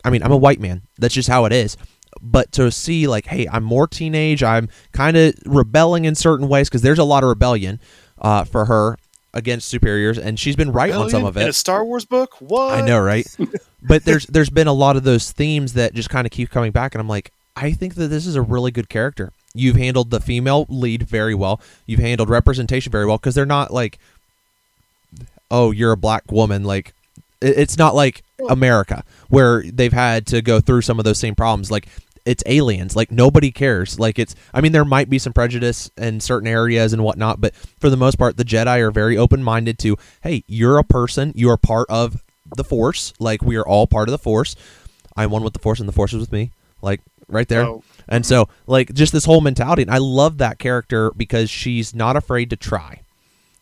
I mean, I'm a white man. That's just how it is. But to see like, hey, I'm more teenage, I'm kind of rebelling in certain ways because there's a lot of rebellion uh, for her against superiors, and she's been right on some of in a it. Star Wars book. What I know, right? *laughs* but there's there's been a lot of those themes that just kind of keep coming back, and I'm like, I think that this is a really good character. You've handled the female lead very well. You've handled representation very well because they're not like, oh, you're a black woman. Like, it's not like America where they've had to go through some of those same problems. Like, it's aliens. Like nobody cares. Like it's. I mean, there might be some prejudice in certain areas and whatnot, but for the most part, the Jedi are very open minded to. Hey, you're a person. You are part of the Force. Like we are all part of the Force. I'm one with the Force, and the Force is with me. Like right there. Oh. And mm-hmm. so, like, just this whole mentality. And I love that character because she's not afraid to try.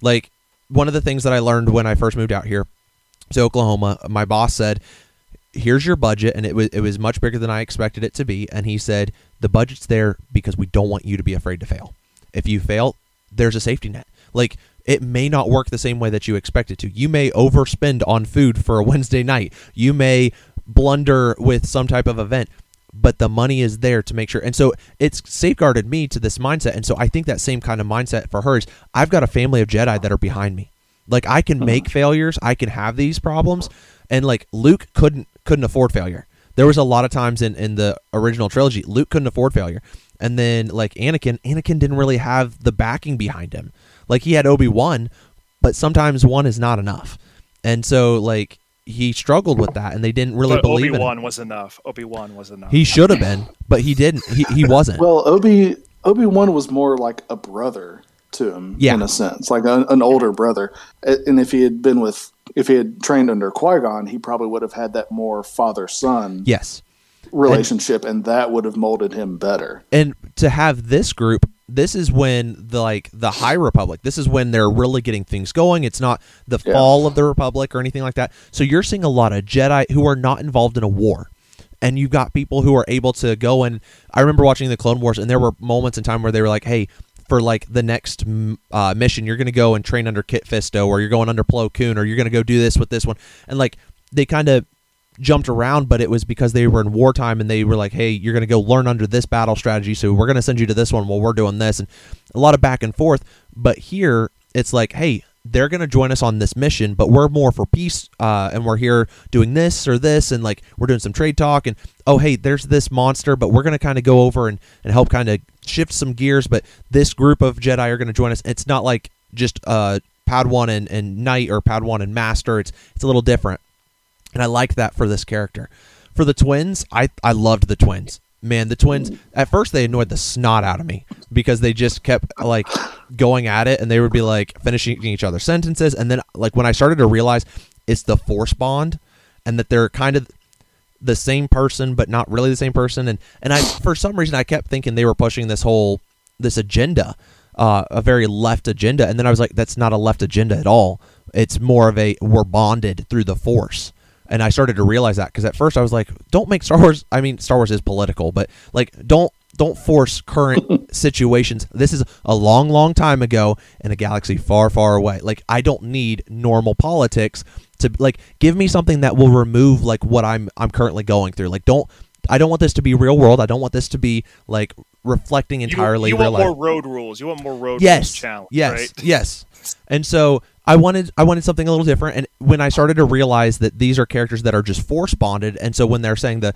Like, one of the things that I learned when I first moved out here to Oklahoma, my boss said, "Here's your budget," and it was it was much bigger than I expected it to be. And he said, "The budget's there because we don't want you to be afraid to fail. If you fail, there's a safety net. Like." It may not work the same way that you expect it to. You may overspend on food for a *laughs* Wednesday night. You may blunder with some type of event, but the money is there to make sure. And so it's safeguarded me to this mindset. And so I think that same kind of mindset for her is I've got a family of Jedi that are behind me. Like I can uh-huh. make failures, I can have these problems, and like Luke couldn't couldn't afford failure. There was a lot of times in in the original trilogy, Luke couldn't afford failure. And then like Anakin, Anakin didn't really have the backing behind him. Like he had Obi-Wan, but sometimes one is not enough. And so like he struggled with that and they didn't really but believe Obi in him. Wan was enough. Obi Wan was enough. He should have been, but he didn't. He he wasn't. Well, Obi Obi Wan was more like a brother to him, Yeah. in a sense, like an, an older brother. And if he had been with, if he had trained under Qui Gon, he probably would have had that more father son yes. relationship, and that would have molded him better. and to have this group this is when the like the high republic this is when they're really getting things going it's not the Yeah. fall of the republic or anything like that so you're seeing a lot of jedi who are not involved in a war and you've got people who are able to go and i remember watching the clone wars and there were moments in time where they were like hey for like the next uh, mission. You're going to go and train under kit fisto or you're going under plo koon or you're going to go do this with this one. And like they kind of jumped around, but it was because they were in wartime and they were like, "Hey, you're going to go learn under this battle strategy, so we're going to send you to this one while we're doing this," and a lot of back and forth. But here, it's like, "Hey, they're going to join us on this mission, but we're more for peace, uh, and we're here doing this or this, and like we're doing some trade talk, and oh, hey, there's this monster, but we're going to kind of go over and and help kind of shift some gears, but this group of Jedi are going to join us. It's not like just uh." Padawan and, and Knight or Padawan and Master. It's it's a little different and I like that for this character. For the twins, I I loved the twins. Man, the twins at first they annoyed the snot out of me because they just kept like going at it and they would be like finishing each other's sentences. And then like when I started to realize it's the force bond and that they're kind of the same person but not really the same person. And and I for some reason I kept thinking they were pushing this whole this agenda uh, a very left agenda. And then I was like that's not a left agenda at all. It's more of a we're bonded through the force and I started to realize that because at first I was like, don't make Star Wars. I mean, Star Wars is political, but like, don't don't force current *laughs* situations. This is a long, long time ago in a galaxy far, far away. Like, I don't need normal politics to like give me something that will remove like what I'm I'm currently going through. Like, don't I don't want this to be real world. I don't want this to be like reflecting entirely you, you real want life. more road rules. You want more road rules yes, challenge. yes, right? yes. And so I wanted I wanted something a little different. And when I started to realize that these are characters that are just force bonded, and so when they're saying the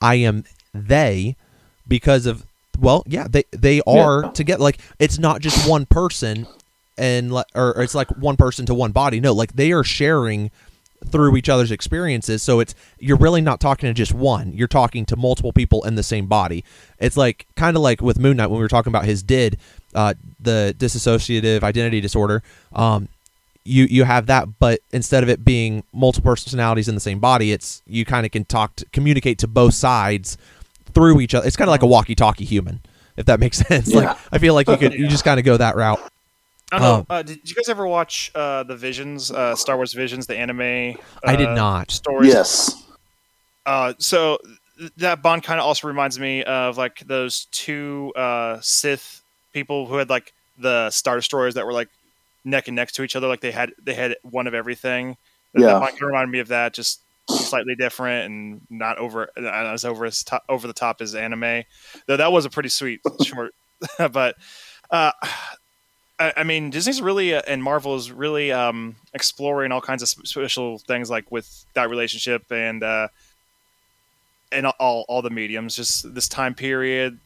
I am they because of well, yeah, they they are Yeah. together. Like it's not just one person and or, or it's like one person to one body. No, like they are sharing through each other's experiences. So it's you're really not talking to just one. You're talking to multiple people in the same body. It's like kind of like with Moon Knight when we were talking about his did uh, the dissociative identity disorder. Um, you you have that, but instead of it being multiple personalities in the same body, it's you kind of can talk to, communicate to both sides through each other. It's kind of like a walkie-talkie human, if that makes *laughs* sense. Like Yeah. I feel like you could you just kind of go that route. I don't know. Um, uh, did you guys ever watch uh, the Visions, uh, Star Wars Visions, the anime? I did uh, not. Stories. Yes. Uh, so th- that Bond kind of also reminds me of like those two uh, Sith people who had like the Star Destroyers that were like neck and neck to each other, like they had they had one of everything. That, Yeah. that kind of reminded me of that, just slightly different and not over not as over as top, over the top as anime. Though that was a pretty sweet *laughs* short, *laughs* but. Uh, I I mean, Disney's really uh, and Marvel is really um, exploring all kinds of special things, like with that relationship and uh, and all all the mediums. Just this time period,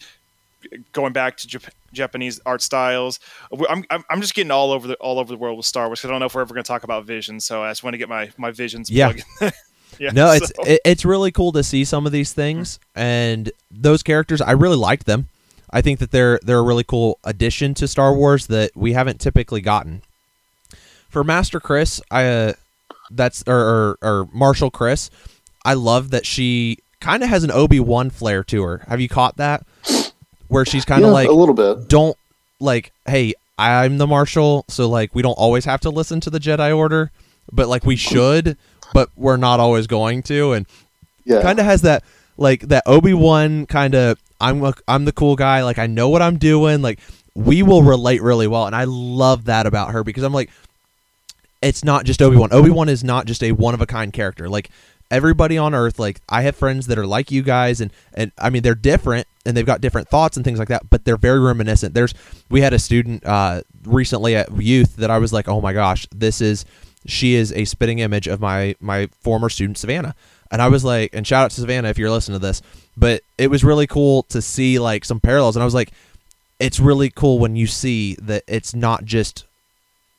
going back to Jap- Japanese art styles. I'm, I'm just getting all over the all over the world with Star Wars. I don't know if we're ever going to talk about Vision, so I just want to get my my visions. Yeah. *laughs* yeah. No, it's it, it's really cool to see some of these things and those characters. I really like them. I think that they're they're a really cool addition to Star Wars that we haven't typically gotten. For Master Kriss, I uh, that's or, or or Marshall Kriss, I love that she kind of has an Obi Wan flair to her. Have you caught that? Where she's kind of yeah, like a little bit. don't like hey i'm the marshal so like we don't always have to listen to the jedi order but like we should but we're not always going to and Yeah. kind of has that like that obi-wan kind of i'm a, i'm the cool guy like i know what i'm doing like we will relate really well and i love that about her because i'm like it's not just obi-wan obi-wan is not just a one of a kind character like everybody on earth like i have friends that are like you guys and and i mean they're different and they've got different thoughts and things like that but they're very reminiscent there's we had a student uh recently at youth that i was like oh my gosh this is she is a spitting image of my my former student savannah and i was like and shout out to savannah if you're listening to this but it was really cool to see like some parallels and i was like it's really cool when you see that it's not just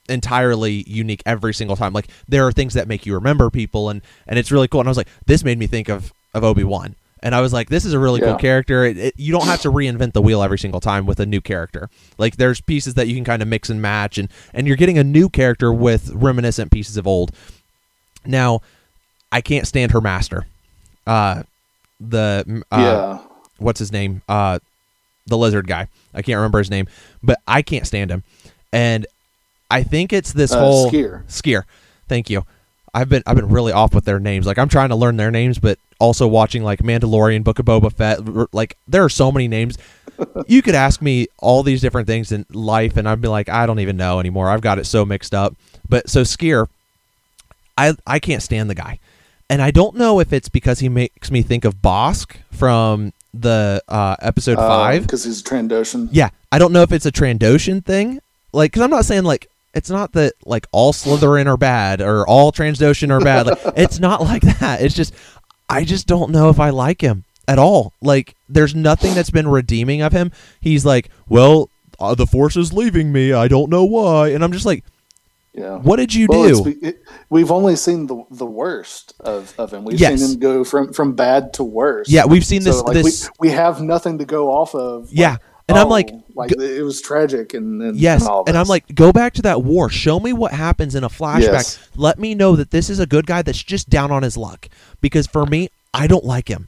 entirely unique every single time. Like there are things that make you remember people, and and it's really cool. And I was like, this made me think of of Obi Wan, and I was like, this is a really cool character. It, it, you don't have to reinvent the wheel every single time with a new character. Like there's pieces that you can kind of mix and match, and and you're getting a new character with reminiscent pieces of old. Now, I can't stand her master. Uh, the uh, yeah. what's his name? Uh, the lizard guy. I can't remember his name, but I can't stand him. And I think it's this Uh, whole Sskeer. Sskeer. Thank you. I've been I've been really off with their names. Like I'm trying to learn their names, but also watching like Mandalorian, Book of Boba Fett. Like there are so many names. *laughs* you could ask me all these different things in life, and I'd be like, I don't even know anymore. I've got it so mixed up. But so Sskeer, I I can't stand the guy, and I don't know if it's because he makes me think of Bossk from the uh, episode five. because he's a Trandoshan. Yeah, I don't know if it's a Trandoshan thing. Like, because I'm not saying like it's not that like all Slytherin are bad or all Trandoshan are bad. Like, *laughs* it's not like that. It's just I just don't know if I like him at all. Like, there's nothing that's been redeeming of him. He's like, well, uh, the Force is leaving me. I don't know why, and I'm just like, Yeah. what did you Well, do? it's, it, we've only seen the the worst of, of him. We've Yes. seen him go from, from bad to worse. Yeah, we've seen this. so, like, this we, we have nothing to go off of. Yeah, And I'm oh, like, like it was tragic and, and Yes, and, and I'm like, go back to that war. Show me what happens in a flashback. Yes. Let me know that this is a good guy that's just down on his luck. Because for me, I don't like him,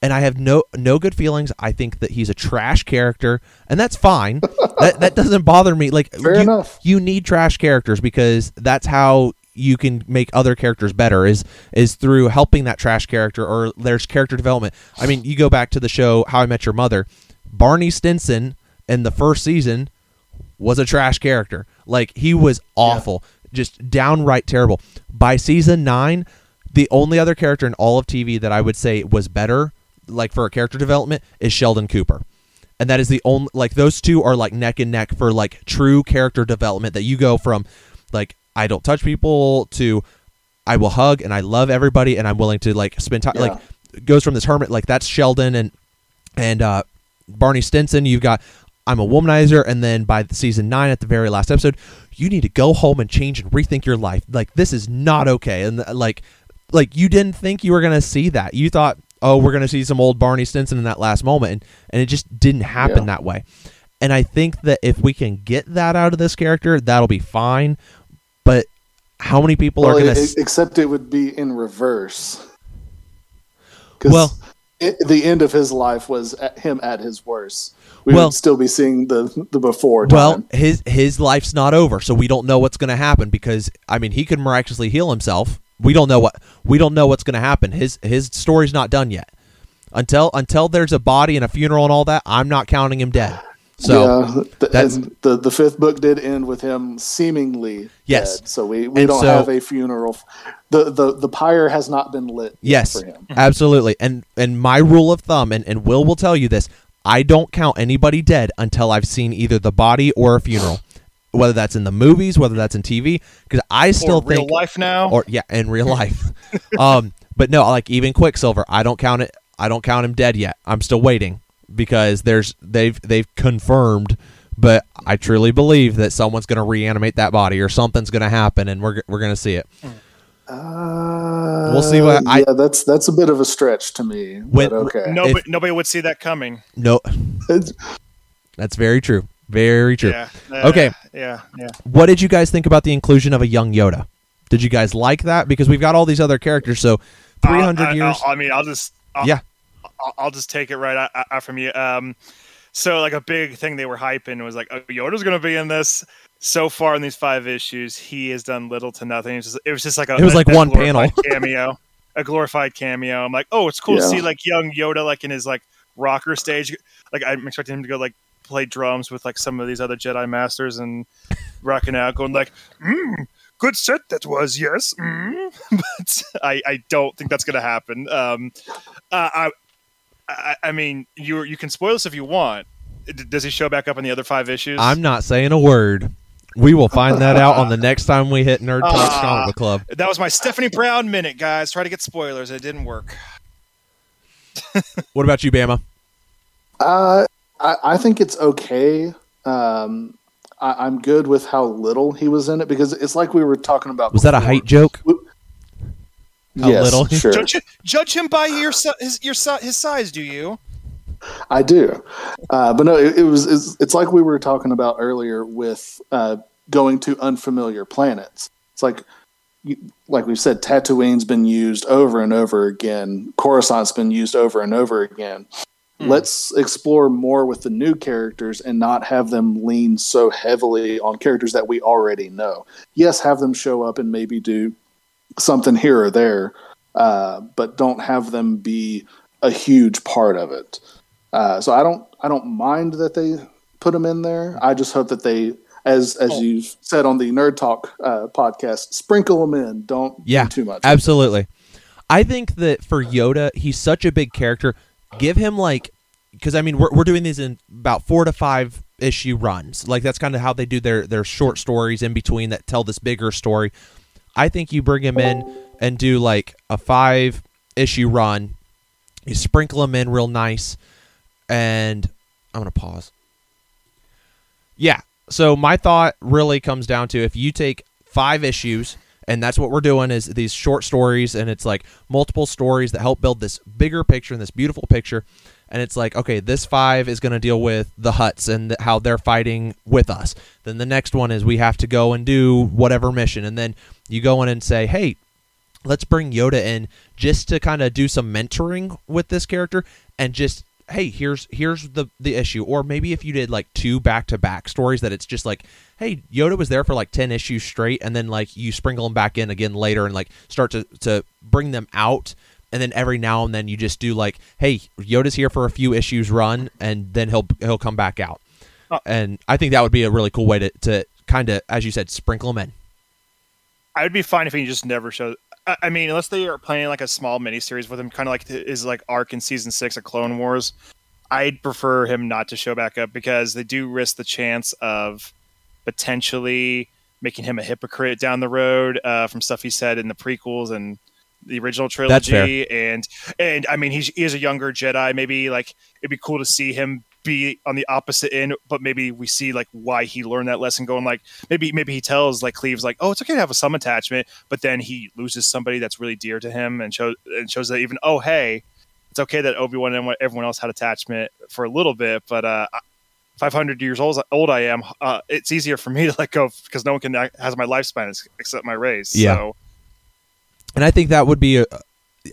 and I have no no good feelings. I think that he's a trash character, and that's fine. *laughs* that that doesn't bother me. Like Fair you, enough. you need trash characters because that's how you can make other characters better is is through helping that trash character or there's character development. I mean, you go back to the show How I Met Your Mother, Barney Stinson in the first season was a trash character. Like he was awful, just downright terrible. By season 9, the only other character in all of TV that I would say was better like for a character development is Sheldon Cooper. And that is the only like those two are like neck and neck for like true character development that you go from like I don't touch people to I will hug and I love everybody and I'm willing to like spend time Yeah. like goes from this hermit like that's Sheldon and and uh Barney Stinson you've got I'm a womanizer and then by the season 9 at the very last episode you need to go home and change and rethink your life. Like this is not okay. And uh, like like you didn't think you were going to see that. You thought oh we're going to see some old Barney Stinson in that last moment and, and it just didn't happen Yeah. that way. And I think that if we can get that out of this character that'll be fine. But how many people Well, are going e- to except it would be in reverse. Well- it, the end of his life was at him at his worst. We Well- would still be seeing the the before. Well, his his life's not over, so we don't know what's going to happen because I mean he could miraculously heal himself. We don't know what we don't know what's going to happen. His his story's not done yet. Until until there's a body and a funeral and all that, I'm not counting him dead. So yeah, the, that's- and the the fifth book did end with him seemingly Yes. dead. So we, we And don't so- have a funeral. The, the the pyre has not been lit. yes, for him. absolutely. And and my rule of thumb, and, and Will will tell you this, I don't count anybody dead until I've seen either the body or a funeral. Whether that's in the movies, whether that's in TV, because I still or real think life now. or yeah, in real *laughs* life. um, but no, like even Quicksilver, I don't count it. I don't count him dead yet. I'm still waiting because there's they've they've confirmed. But I truly believe that someone's going to reanimate that body or something's going to happen, and we're we're going to see it. Uh, We'll see what I- yeah, that's that's a bit of a stretch to me. When- but okay. nobody, if- nobody would see that coming. No, that's very true. Very true. Yeah. uh, Okay. Yeah. Yeah. What did you guys think about the inclusion of a young Yoda? Did you guys like that? Because we've got all these other characters. So, three hundred Uh, I- years. I, I mean, I'll just. I'll, Yeah. I'll, I'll just take it right out, out from you. Um, so like a big thing they were hyping was like, oh, Yoda's going to be in this. So far in these five issues, he has done little to nothing. It was just, it was just like a. It was like a one glorified panel. *laughs* cameo, a glorified cameo. I'm like, oh, it's cool to see like young Yoda like in his like rocker stage. Like I'm expecting him to go like play drums with like some of these other Jedi masters and rocking out, going like, mm, good set that was, yes. Mm. *laughs* but I, I don't think that's going to happen. Um, uh, I, I, I mean, you you can spoil this if you want. Does he show back up in the other five issues? I'm not saying a word. We will find that out on the *laughs* next time we hit Nerd Talk Ah. Comic Club. That was my Stephanie Brown minute, guys. Try to get spoilers. It didn't work. What about you, Bama? Uh, I, I think it's okay. Um, I, I'm good with how little he was in it because it's like we were talking about. Was that a before. height joke? How Yes, little? sure. Judge, judge him by your his your his size. Do you? I do, uh, but no, it, it was. It's, it's like we were talking about earlier with uh, going to unfamiliar planets. It's like, you, like we said, Tatooine's been used over and over again. Coruscant's been used over and over again. Let's explore more with the new characters and not have them lean so heavily on characters that we already know. Yes, have them show up and maybe do something here or there, uh, but don't have them be a huge part of it. Uh, so I don't I don't mind that they put them in there. I just hope that they, as as Oh. you said on the Nerd Talk uh, podcast, sprinkle them in. Don't Yeah, do too much. Absolutely. I think that for Yoda, he's such a big character. Give him like, because I mean, we're we're doing these in about four to five issue runs. Like that's kind of how they do their their short stories in between that tell this bigger story. I think you bring him in and do like a five issue run. You sprinkle him in real nice, and I'm gonna pause. Yeah. So my thought really comes down to if you take five issues and that's what we're doing is these short stories and it's like multiple stories that help build this bigger picture and this beautiful picture and it's like okay this five is going to deal with the hutts and th- how they're fighting with us then the next one is we have to go and do whatever mission and then you go in and say hey let's bring yoda in just to kind of do some mentoring with this character and just hey, here's here's the the issue, or maybe if you did like two back to back stories that it's just like, hey, Yoda was there for like ten issues straight, and then like you sprinkle them back in again later, and like start to to bring them out. And then every now and then you just do like, hey, Yoda's here for a few issues run, and then he'll he'll come back out. Uh, and I think that would be a really cool way to, to kind of, as you said, sprinkle him in. I would be fine if he just never showed. I, I mean, unless they are playing like a small mini series with him, kind of like the, is like arc in season six of Clone Wars. I'd prefer him not to show back up because they do risk the chance of potentially making him a hypocrite down the road uh, from stuff he said in the prequels and the original trilogy. And and I mean, he's he is a younger Jedi. Maybe like it'd be cool to see him be on the opposite end, but maybe we see like why he learned that lesson. Going like maybe maybe he tells like Cleve's like, oh, it's okay to have a some attachment, but then he loses somebody that's really dear to him and shows and shows that even oh hey, it's okay that Obi Wan and everyone else had attachment for a little bit, but uh. 500 years old, old I am. Uh, it's easier for me to let go because no one can has my lifespan except my race. Yeah. So, and I think that would be a,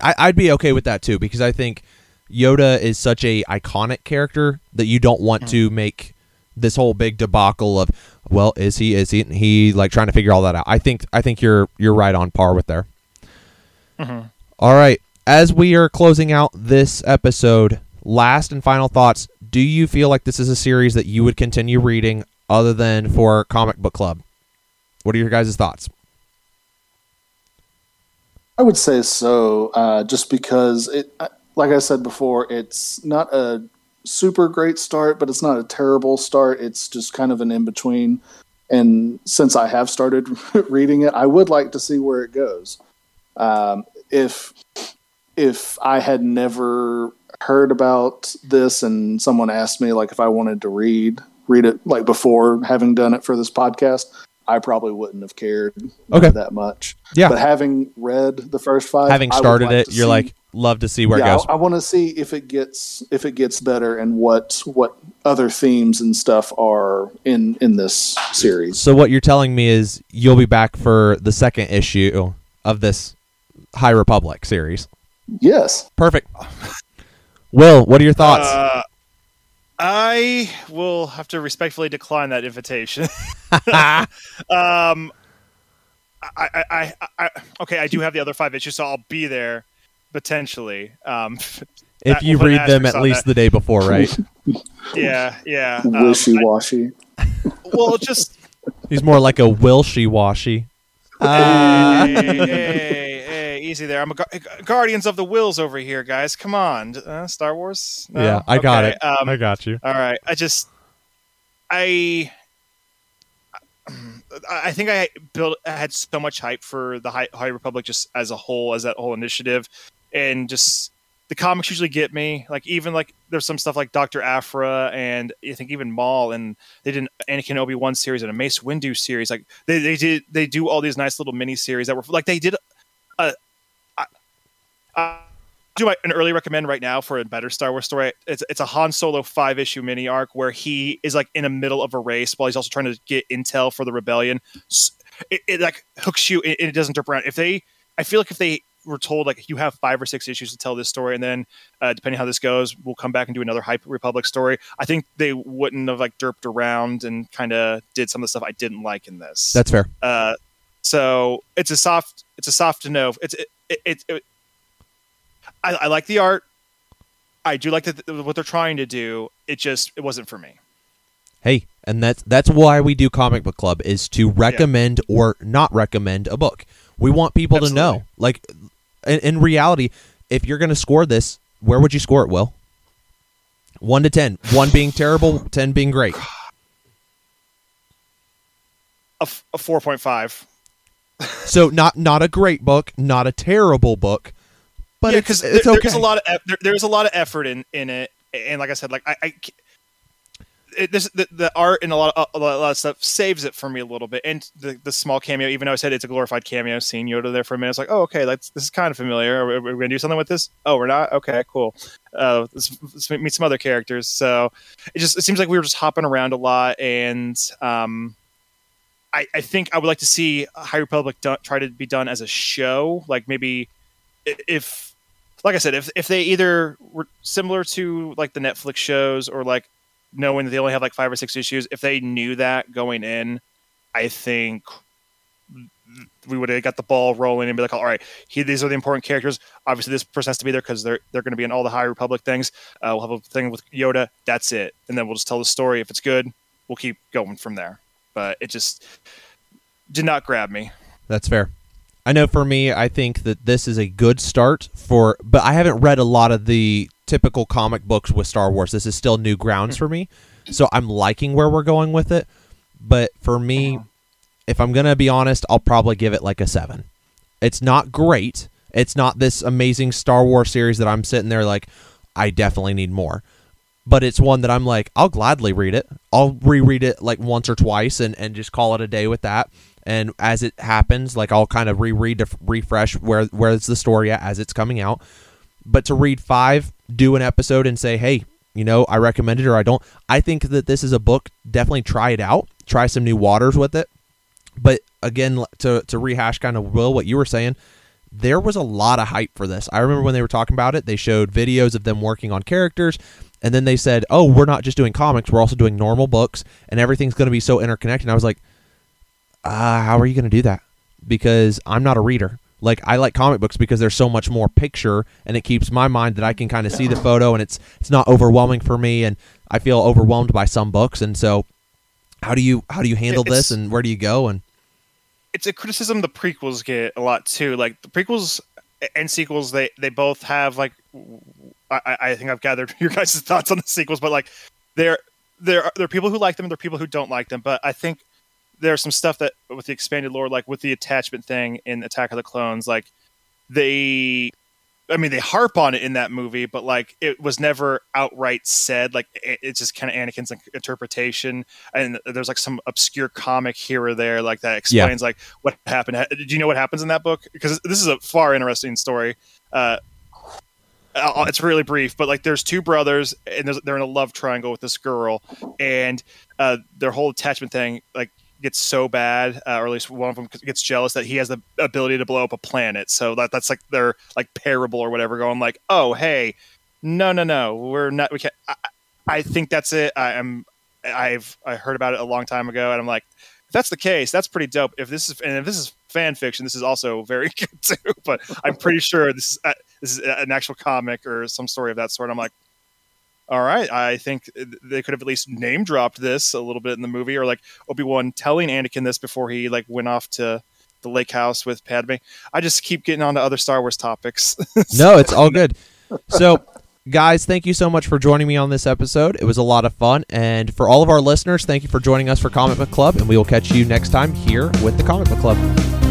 I, I'd be okay with that too because I think Yoda is such a iconic character that you don't want to make this whole big debacle of well is he is he he like trying to figure all that out. I think I think you're you're right on par with there. Mhm. All right, as we are closing out this episode, last and final thoughts. Do you feel like this is a series that you would continue reading other than for comic book club? What are your guys' thoughts? I would say so, uh, just because it, uh, like I said before, it's not a super great start, but it's not a terrible start. It's just kind of an in between. And since I have started *laughs* reading it, I would like to see where it goes. Um, if if I had never heard about this and someone asked me like if I wanted to read read it like before having done it for this podcast, I probably wouldn't have cared Okay. that much. Yeah. But having read the first five, Having started like it, you're see- like love to see where yeah, it goes. I, want to see if it gets if it gets better and what what other themes and stuff are in in this series. So what you're telling me is you'll be back for the second issue of this High Republic series. Yes, Perfect. *laughs* Will, what are your thoughts? Uh, I will have to respectfully decline that invitation. *laughs* *laughs* um, I, I, I, I, okay, I do have the other five issues, so I'll be there potentially. Um, *laughs* if you we'll put an read them at least that. the day before, right? yeah, yeah. Um, wishy washy. Well, just He's more like a Wilshy Washy. Uh, hey, hey, hey, easy there. I'm a gu- Guardians of the Wills over here, guys. Come on, uh, Star Wars. No? yeah, I got Okay, it. Um, I got you. All right. I just, I, I think I built, I had so much hype for the High, High Republic just as a whole, as that whole initiative, and just the comics usually get me. Like even like there's some stuff like Doctor Aphra and I think even Maul, and they did an Anakin Obi Wan series and a Mace Windu series. Like they they did they do all these nice little mini series that were like they did a. I, I, do my, an early recommend right now for a better Star Wars story. It's it's a Han Solo five issue mini arc where he is like in the middle of a race while he's also trying to get intel for the rebellion. It, it like hooks you and it doesn't jump around. If they, I feel like if they were told like you have five or six issues to tell this story, and then uh, depending how this goes, we'll come back and do another Hype Republic story. I think they wouldn't have like derped around and kind of did some of the stuff I didn't like in this. That's fair. Uh, so it's a soft, it's a soft to know. It's it, it, it, I, I like the art. I do like the, what they're trying to do. It just it wasn't for me. Hey, and that's that's why we do comic book club is to recommend or not recommend a book. We want people to know. Like in, in reality, if you're going to score this, where would you score it, Will? 1 to 10. 1 being terrible, *sighs* 10 being great. A, f- a four point five. So not not a great book, not a terrible book, but yeah, because there, okay. there's a lot of there, there's a lot of effort in in it, and like I said, like I, it, this, the, the art and a lot, of, a lot of stuff saves it for me a little bit, and the, the small cameo. Even though I said it's a glorified cameo, seeing Yoda there for a minute, it's like, oh, okay, that's this is kind of familiar. Are we, are we gonna do something with this? Oh, we're not. Okay, cool. Uh, let's, let's meet some other characters. So it just it seems like we were just hopping around a lot, and um, I, I think I would like to see High Republic done, try to be done as a show, like maybe if like I said, if if they either were similar to like the Netflix shows or like knowing that they only have like five or six issues, if they knew that going in, I think we would have got the ball rolling and be like, all right, he, these are the important characters. Obviously, this person has to be there because they're they're going to be in all the High Republic things. Uh, we'll have a thing with Yoda. That's it, and then we'll just tell the story. If it's good, we'll keep going from there. But it just did not grab me. That's fair. I know for me, I think that this is a good start for, but I haven't read a lot of the typical comic books with Star Wars. This is still new grounds for me, so I'm liking where we're going with it. But for me, if I'm gonna be honest, I'll probably give it like a seven. It's not great. It's not this amazing Star Wars series that I'm sitting there like, I definitely need more. But it's one that I'm like, I'll gladly read it. I'll reread it like once or twice and, and just call it a day with that. And as it happens, like I'll kind of reread to refresh where where's the story at as it's coming out. But to read five, do an episode and say, hey, you know, I recommend it or I don't. I think that this is a book. Definitely try it out. Try some new waters with it. But again, to to rehash kind of Will what you were saying, there was a lot of hype for this. I remember when they were talking about it, they showed videos of them working on characters, and then they said, "Oh, we're not just doing comics; we're also doing normal books, and everything's going to be so interconnected." And I was like, uh, "How are you going to do that?" Because I'm not a reader. Like I like comic books because there's so much more picture, and it keeps my mind that I can kind of see the photo, and it's it's not overwhelming for me, and I feel overwhelmed by some books, and so how do you how do you handle It's- this, and where do you go, and it's a criticism the prequels get a lot too. Like the prequels and sequels, they they both have like I, I think I've gathered *laughs* your guys' thoughts on the sequels, but like there there are there are people who like them and there are people who don't like them. But I think there's some stuff that with the expanded lore, like with the attachment thing in Attack of the Clones, like they I mean, they harp on it in that movie, but like it was never outright said. Like it, it's just kind of Anakin's like, interpretation, and there's like some obscure comic here or there, like that Yeah. explains like what happened. Ha- Do you know what happens in that book? Because this is a far interesting story. Uh, it's really brief, but like there's two brothers, and there's, they're in a love triangle with this girl, and uh, their whole attachment thing like gets so bad, uh, or at least one of them gets jealous that he has the ability to blow up a planet. So that that's like their like parable or whatever, going like, oh hey, no no no, we're not. We can't. I, I think that's it. I am. I've I heard about it a long time ago, and I'm like, if that's the case, that's pretty dope. If this is and if this is fan fiction, this is also very *laughs* good too. But I'm pretty sure this is uh, this is an actual comic or some story of that sort. I'm like, all right, I think they could have at least name dropped this a little bit in the movie, or like Obi Wan telling Anakin this before he like went off to the lake house with Padme. I just keep getting on to other Star Wars topics. *laughs* No, it's all good. So, guys, thank you so much for joining me on this episode. It was a lot of fun. And for all of our listeners, thank you for joining us for Comic Book Club. And we will catch you next time here with the Comic Book Club.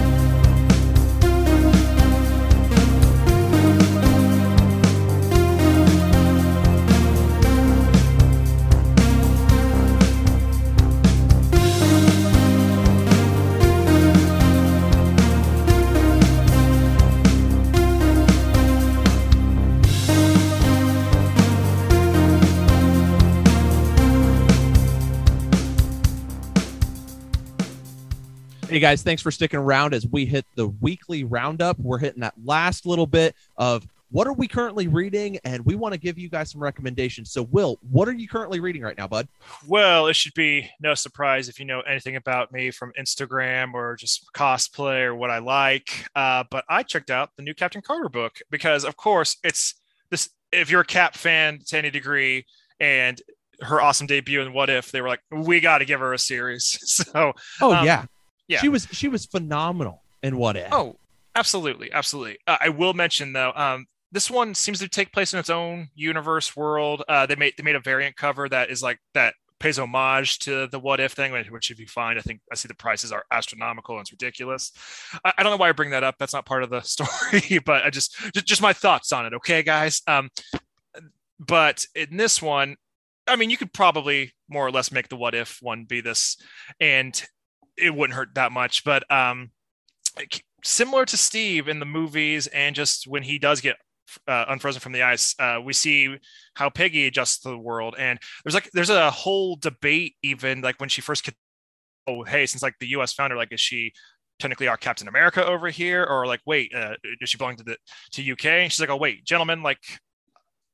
Hey guys, thanks for sticking around as we hit the weekly roundup. We're hitting that last little bit of what are we currently reading, and we want to give you guys some recommendations. So, Will, what are you currently reading right now, bud? Well, it should be no surprise if you know anything about me from Instagram or just cosplay or what I like. Uh, but I checked out the new Captain Carter book because, of course, it's this. If you're a Cap fan to any degree, and her awesome debut in What If, they were like, we got to give her a series. *laughs* So, Oh Um, yeah, yeah. She was she was phenomenal in What If. oh, absolutely, absolutely. Uh, I will mention though, um, this one seems to take place in its own universe world. Uh, they made they made a variant cover that is like that pays homage to the what if thing, which, if you find, I think I see the prices are astronomical and it's ridiculous. I, I don't know why I bring that up. That's not part of the *laughs* story, but I just just, just my thoughts on it. Okay, guys. Um, but in this one, I mean, you could probably more or less make the what if one be this, and it wouldn't hurt that much. But um, similar to Steve in the movies, and just when he does get uh, unfrozen from the ice, uh, we see how Peggy adjusts to the world, and there's like there's a whole debate even like when she first. Could, oh, hey, since like the U.S. founder, like is she technically our Captain America over here, or like, wait, uh, does she belong to the to UK? And she's like, oh wait, gentlemen, like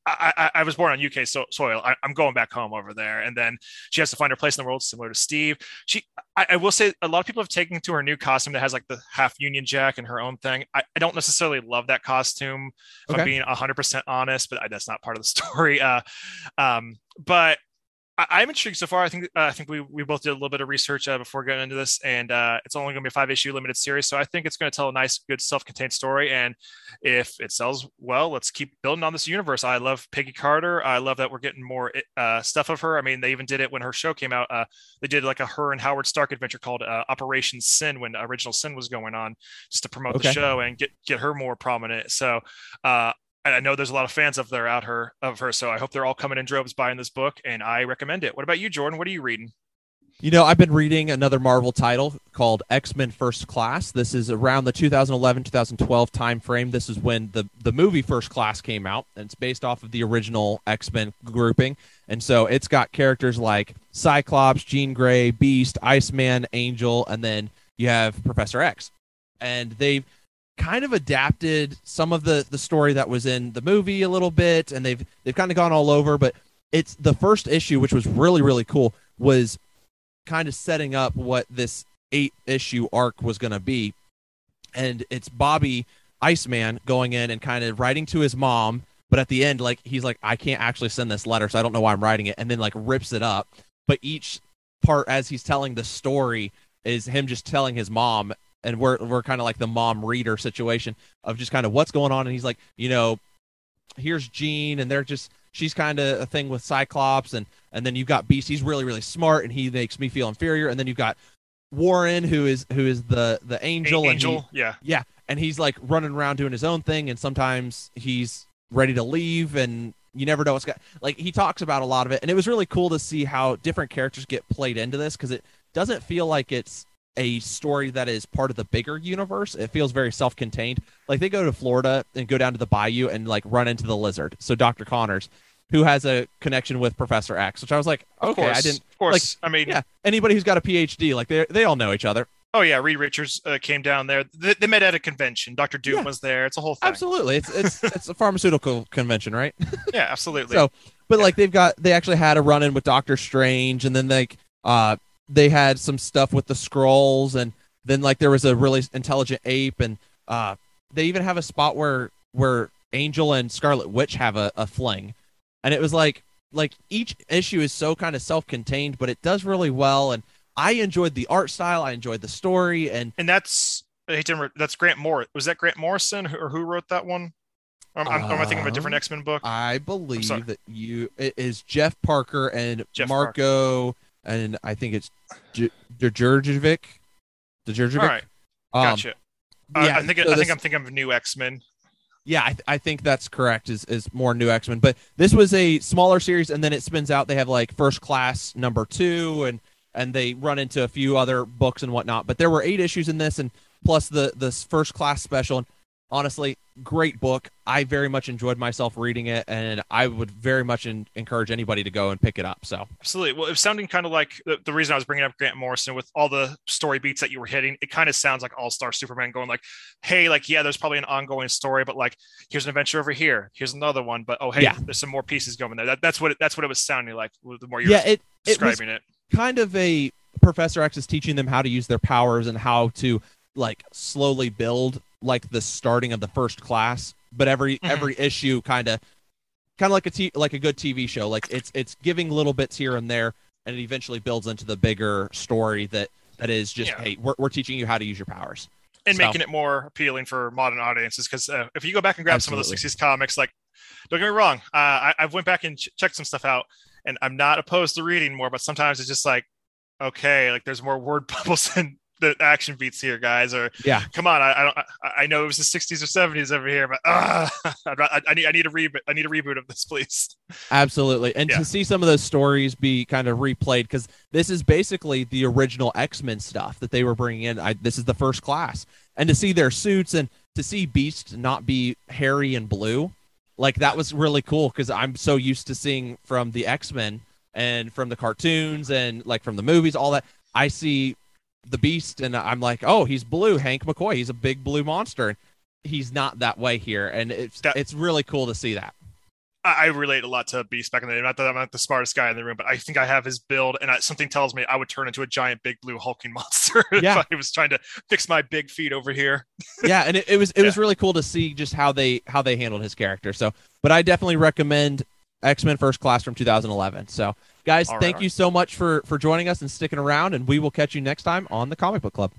I, I, I, was born on UK so- soil. I, am going back home over there, and then she has to find her place in the world, similar to Steve. She, I, I will say, a lot of people have taken to her new costume that has like the half Union Jack and her own thing. I, I don't necessarily love that costume, if okay. I'm being 100 percent honest, but that's not part of the *laughs* story. Uh, um, but I, am intrigued so far. I think uh, I think we we both did a little bit of research uh, before getting into this, and uh, it's only going to be a five issue limited series. So I think it's going to tell a nice, good, self contained story. And if it sells well, let's keep building on this universe. I love Peggy Carter. I love that we're getting more uh, stuff of her. I mean, they even did it when her show came out. Uh, they did like a her and Howard Stark adventure called uh, Operation Sin when original Sin was going on, just to promote okay. the show and get get her more prominent. So I know there's a lot of fans of there out her of her, so I hope they're all coming in droves buying this book, and I recommend it. What about you, Jordan? What are you reading? You know, I've been reading another Marvel title called X Men First Class. This is around the 2011 2012 time frame. This is when the the movie First Class came out, and it's based off of the original X Men grouping. And so it's got characters like Cyclops, Jean Grey, Beast, Iceman, Angel, and then you have Professor X. And they've kind of adapted some of the the story that was in the movie a little bit and they've they've kind of gone all over but it's the first issue which was really really cool was kind of setting up what this eight issue arc was going to be. And it's Bobby Iceman going in and kind of writing to his mom but at the end like he's like I can't actually send this letter so I don't know why I'm writing it and then like rips it up. But each part as he's telling the story is him just telling his mom and we're we're kind of like the mom reader situation of just kind of what's going on and he's like you know here's Jean and they're just she's kind of a thing with Cyclops and and then you've got Beast he's really really smart and he makes me feel inferior and then you've got Warren who is who is the the angel, angel and he, yeah. Yeah and he's like running around doing his own thing and sometimes he's ready to leave and you never know what's got like he talks about a lot of it and it was really cool to see how different characters get played into this because it doesn't feel like it's a story that is part of the bigger universe. It feels very self-contained. Like they go to Florida and go down to the bayou and like run into the lizard. So Dr. Connors, who has a connection with Professor X, which I was like, okay, course, I didn't. Of course, like, I mean, yeah, anybody who's got a PhD, like they they all know each other. Oh yeah, Reed Richards uh, came down there. They, they, met at a convention. Doctor Doom yeah. was there. It's a whole thing. Absolutely, it's it's *laughs* it's a pharmaceutical convention, right? yeah, absolutely. *laughs* So, but yeah. like they've got they actually had a run in with Doctor Strange, and then like uh they had some stuff with the scrolls and then like there was a really intelligent ape, and uh, they even have a spot where where Angel and Scarlet Witch have a, a fling, and it was like like each issue is so kind of self-contained, but it does really well, and I enjoyed the art style, I enjoyed the story, and and that's that's Grant Moore. Was that Grant Morrison or who wrote that one? I'm, I'm, am I thinking of a different um, X Men book? I believe that you it is Jeff Parker and Jeff Marco, Parker. And I think it's J- Djurdjevic. The Djurdjevic. All right, um, gotcha. Uh, yeah, I think so I this, think I'm thinking of new X Men. Yeah, I, th- I think that's correct. Is is more new X Men, but this was a smaller series, and then it spins out. They have like First Class number two, and and they run into a few other books and whatnot. But there were eight issues in this, and plus the this First Class special. And honestly, great book. I very much enjoyed myself reading it, and I would very much in, encourage anybody to go and pick it up. So absolutely. Well, it was sounding kind of like the, the, reason I was bringing up Grant Morrison with all the story beats that you were hitting. It kind of sounds like All Star Superman going like, "Hey, like yeah, there's probably an ongoing story, but like here's an adventure over here, here's another one, but oh hey, yeah. there's some more pieces going there." That, that's what it, that's what it was sounding like. The more you're yeah, it, describing it, it kind of a Professor X is teaching them how to use their powers and how to like slowly build like the starting of the first class, but every mm-hmm. every issue kind of kind of like a t- like a good TV show. Like it's it's giving little bits here and there, and it eventually builds into the bigger story that that is just yeah. hey, we're we're teaching you how to use your powers and so. making it more appealing for modern audiences. Because uh, if you go back and grab Absolutely. some of the '60s comics, like don't get me wrong, uh, I, have went back and ch- checked some stuff out, and I'm not opposed to reading more, but sometimes it's just like okay, like there's more word *laughs* bubbles than the action beats here, guys. Or yeah, come on, I, I don't, I, I know it was the '60s or '70s over here, but *laughs* uh, I, I, need, I need a reboot. I need a reboot of this, please. Absolutely, and yeah. to see some of those stories be kind of replayed because this is basically the original X Men stuff that they were bringing in. I, this is the first class, and to see their suits and to see Beast not be hairy and blue, like that was really cool because I'm so used to seeing from the X Men and from the cartoons and like from the movies, all that. I see the Beast, and I'm like, oh, he's blue. Hank McCoy. He's a big blue monster. And he's not that way here, and it's That- it's really cool to see that. I, I relate a lot to Beast back in the day. Not that I'm not the smartest guy in the room, but I think I have his build, and I, something tells me I would turn into a giant, big blue hulking *laughs* monster Yeah. if I was trying to fix my big feet over here. *laughs* yeah, and it, it was it was really cool to see just how they how they handled his character. So, but I definitely recommend X Men First Class from 2011. So, guys, right, thank you so much for for joining us and sticking around, and we will catch you next time on the Comic Book Club.